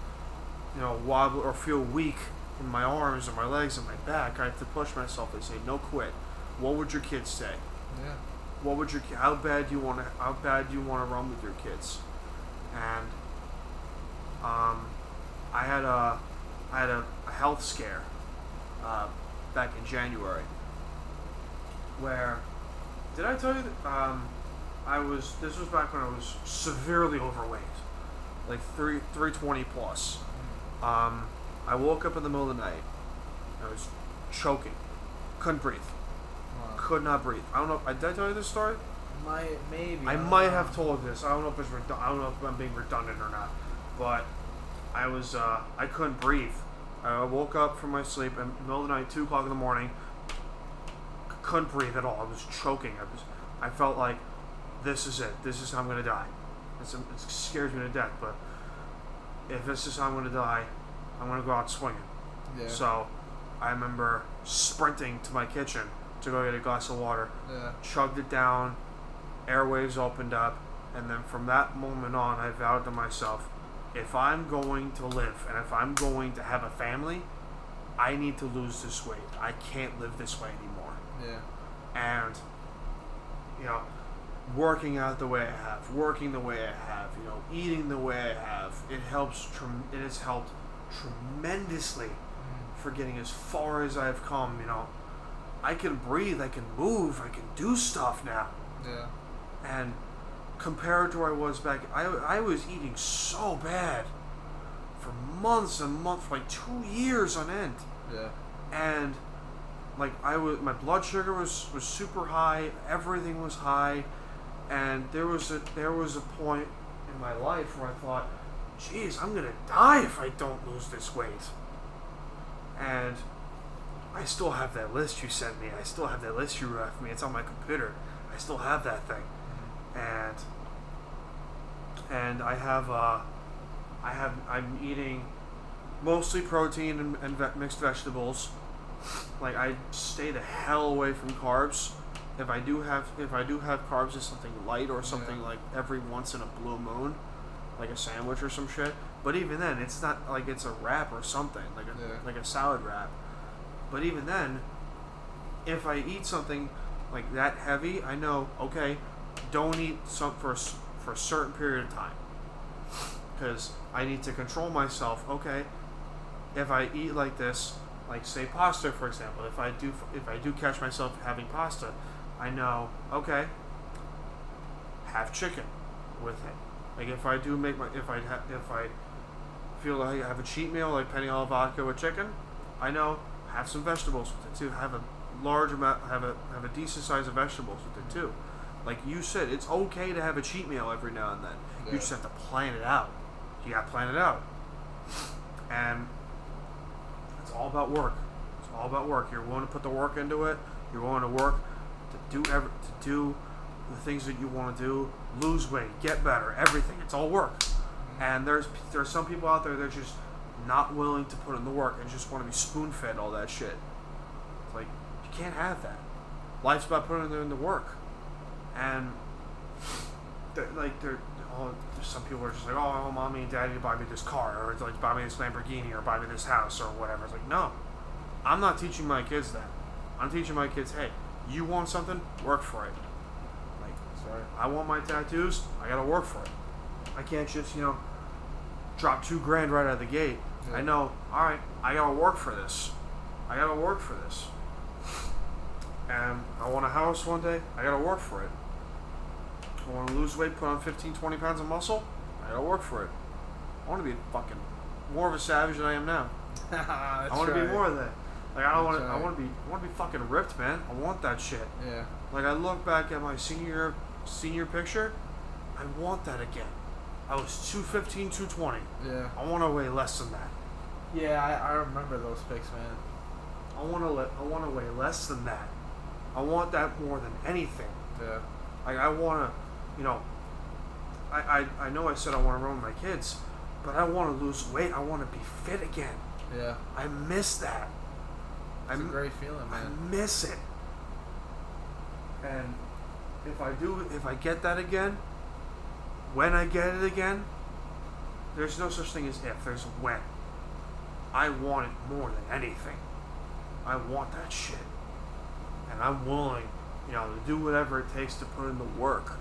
you know, wobble or feel weak in my arms or my legs and my back, I have to push myself and say, "No quit." What would your kids say? yeah, what would your how bad you want to how bad you want to run with your kids and um i had a i had a, a health scare uh, back in january where did i tell you that um i was this was back when i was severely overweight like three three twenty plus. Um, I woke up in the middle of the night. I was choking, couldn't breathe, Wow. could not breathe. I don't know. I did I tell you this story. Might maybe. I might know. have told this. I don't know if it's redu- I don't know if I'm being redundant or not, but I was uh, I couldn't breathe. I woke up from my sleep in the middle of the night, two o'clock in the morning. Couldn't breathe at all. I was choking. I was. I felt like this is it. This is how I'm gonna die. It's, it scares me to death. But if this is how I'm gonna die, I'm gonna go out swinging. Yeah. So I remember sprinting to my kitchen to go get a glass of water yeah. chugged it down, airwaves opened up, and then from that moment on, I vowed to myself if I'm going to live and if I'm going to have a family, I need to lose this weight. I can't live this way anymore. Yeah. And, you know, working out the way I have, working the way I have, you know, eating the way I have, it helps, trem- it has helped tremendously mm. for getting as far as I've come, you know. I can breathe, I can move, I can do stuff now. Yeah. And compared to where I was back, I, I was eating so bad for months and months, like two years on end. Yeah. And like I was, my blood sugar was, was super high, everything was high, and there was a there was a point in my life where I thought, "Geez, I'm gonna die if I don't lose this weight." And I still have that list you sent me. I still have that list you for me. It's on my computer. I still have that thing, and and I have uh, I have I'm eating mostly protein and, and ve- mixed vegetables. Like I stay the hell away from carbs. If I do have if I do have carbs, it's something light or something Yeah. like every once in a blue moon, like a sandwich or some shit. But even then, it's not like it's a wrap or something like a Yeah. like a salad wrap. But even then, if I eat something like that heavy, I know okay, don't eat some for for a certain period of time because I need to control myself. Okay, if I eat like this, like say pasta for example, if I do if I do catch myself having pasta, I know okay, have chicken with it. Like if I do make my if I ha- if I feel like I have a cheat meal like penne alla vodka with chicken, I know have some vegetables with it too. Have a large amount, have a have a decent size of vegetables with it too. Like you said, it's okay to have a cheat meal every now and then. Yeah. You just have to plan it out. You got to plan it out, and it's all about work. It's all about work. You're willing to put the work into it. You're willing to work to do ever to do the things that you want to do. Lose weight, get better, everything. It's all work. And there's there's some people out there that are just not willing to put in the work and just want to be spoon fed all that shit. It's like you can't have that. Life's about putting in the work, and they're, like they're all some people are just like, oh, mommy and daddy buy me this car, or like buy me this Lamborghini, or buy me this house, or whatever. It's like no, I'm not teaching my kids that. I'm teaching my kids, hey, you want something, work for it. Like Sorry. I want my tattoos, I gotta work for it. I can't just, you know, drop two grand right out of the gate. Yeah. I know, alright, I gotta work for this. I gotta work for this. And I want a house one day, I gotta work for it. I wanna lose weight, put on 15, 20 pounds of muscle, I gotta work for it. I wanna be fucking more of a savage than I am now. I want to be more of that. Like I don't want to. That's I want to be. I want to be fucking ripped, man. I want that shit. Yeah. Like I look back at my senior senior picture, I want that again. I was 215, 220. Yeah. I want to weigh less than that. Yeah, I, I remember those pics, man. I want to let. I want to weigh less than that. I want that more than anything. Yeah. Like I want to, you know. I, I I know I said I want to run with my kids, but I want to lose weight. I want to be fit again. Yeah. I miss that. It's a great feeling, man. I miss it. And if I do, if I get that again, when I get it again, there's no such thing as if, there's when. I want it more than anything. I want that shit. And I'm willing, you know, to do whatever it takes to put in the work.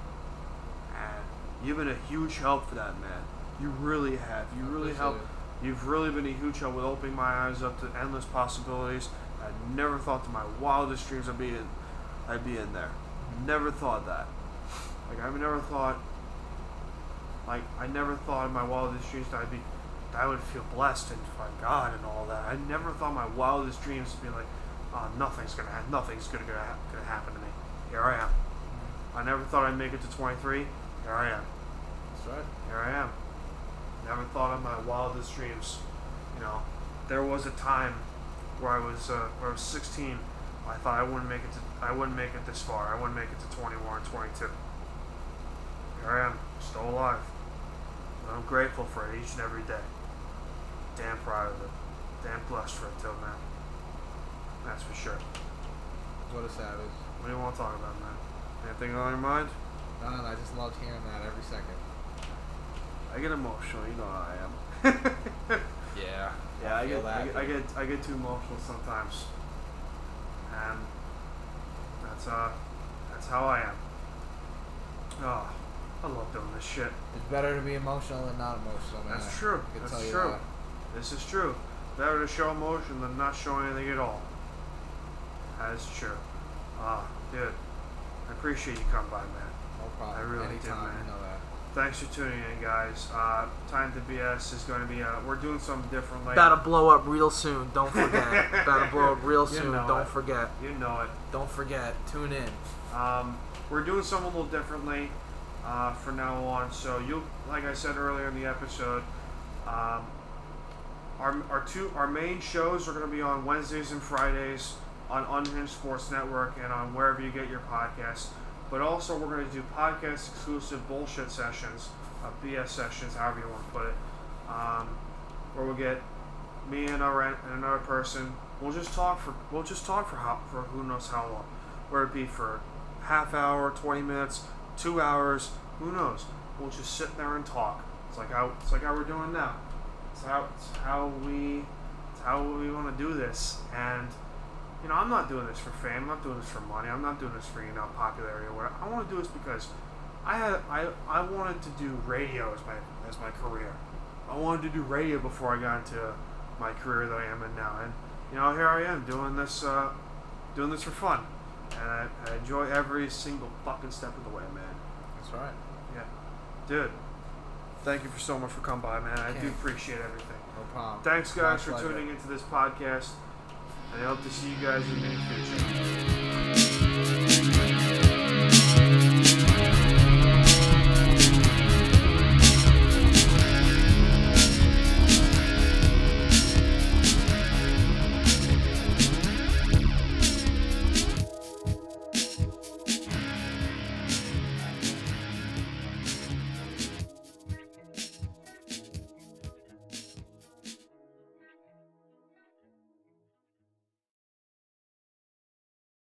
You've been a huge help for that, man. You really have. You really helped. it. You've really been a huge help with opening my eyes up to endless possibilities. I never thought to my wildest dreams I'd be in, I'd be in there. Never thought that. Like I've never thought Like I never thought in my wildest dreams that I'd be, that I would feel blessed and by God and all that. I never thought my wildest dreams would be like, oh, nothing's gonna ha- nothing's gonna gonna, ha- gonna happen to me. Here I am. Mm-hmm. I never thought I'd make it to 23. Here I am. That's right. Here I am. Never thought of my wildest dreams. You know, there was a time where I was uh, where I was 16. I thought I wouldn't make it to I wouldn't make it this far. I wouldn't make it to 21 or 22. Here I am, still alive. And I'm grateful for it each and every day. Damn proud of it. Damn blessed for it too, man. That's for sure. What a savage. What do you want to talk about, man? Anything on your mind? None. I just loved hearing that every second. I get emotional. You know how I am. Yeah. Yeah, I, feel get, I get, I get, I get too emotional sometimes, and that's uh, that's how I am. Oh, I love doing this shit. It's better to be emotional than not emotional, man. That's true. I can That's true. that. This is true. Better to show emotion than not show anything at all. That is true. Ah, dude, I appreciate you coming by, man. Problem. I really do, Anytime, man. you know that. Thanks for tuning in, guys. Uh, Time to BS is going to be. Uh, we're doing something different later. About to blow up real soon. Don't forget. About to blow up real You soon. know Don't it. forget. You know it. Don't forget. Tune in. Um, we're doing something a little differently uh, from now on. So you, like I said earlier in the episode, um, our, our two our main shows are going to be on Wednesdays and Fridays on Unhinged Sports Network and on wherever you get your podcasts. But also we're going to do podcast exclusive bullshit sessions, uh, BS sessions, however you want to put it, um, where we'll get me and, our, and another person. We'll just talk for we'll just talk for how, for who knows how long, whether it be for half hour, twenty minutes, two hours, who knows? We'll just sit there and talk. It's like how it's like how we're doing now. It's how it's how we it's how we want to do this. And you know, I'm not doing this for fame. I'm not doing this for money. I'm not doing this for you know popularity or whatever. I want to do this because I had I I wanted to do radio as my as my career. I wanted to do radio before I got into my career that I am in now. And you know, here I am doing this uh, doing this for fun. And I, I enjoy every single fucking step of the way, man. That's right. Yeah. Dude, thank you for so much for coming by, man. I do appreciate everything. No problem. Thanks, guys, for pleasure. tuning into this podcast. I hope to see you guys in the near future.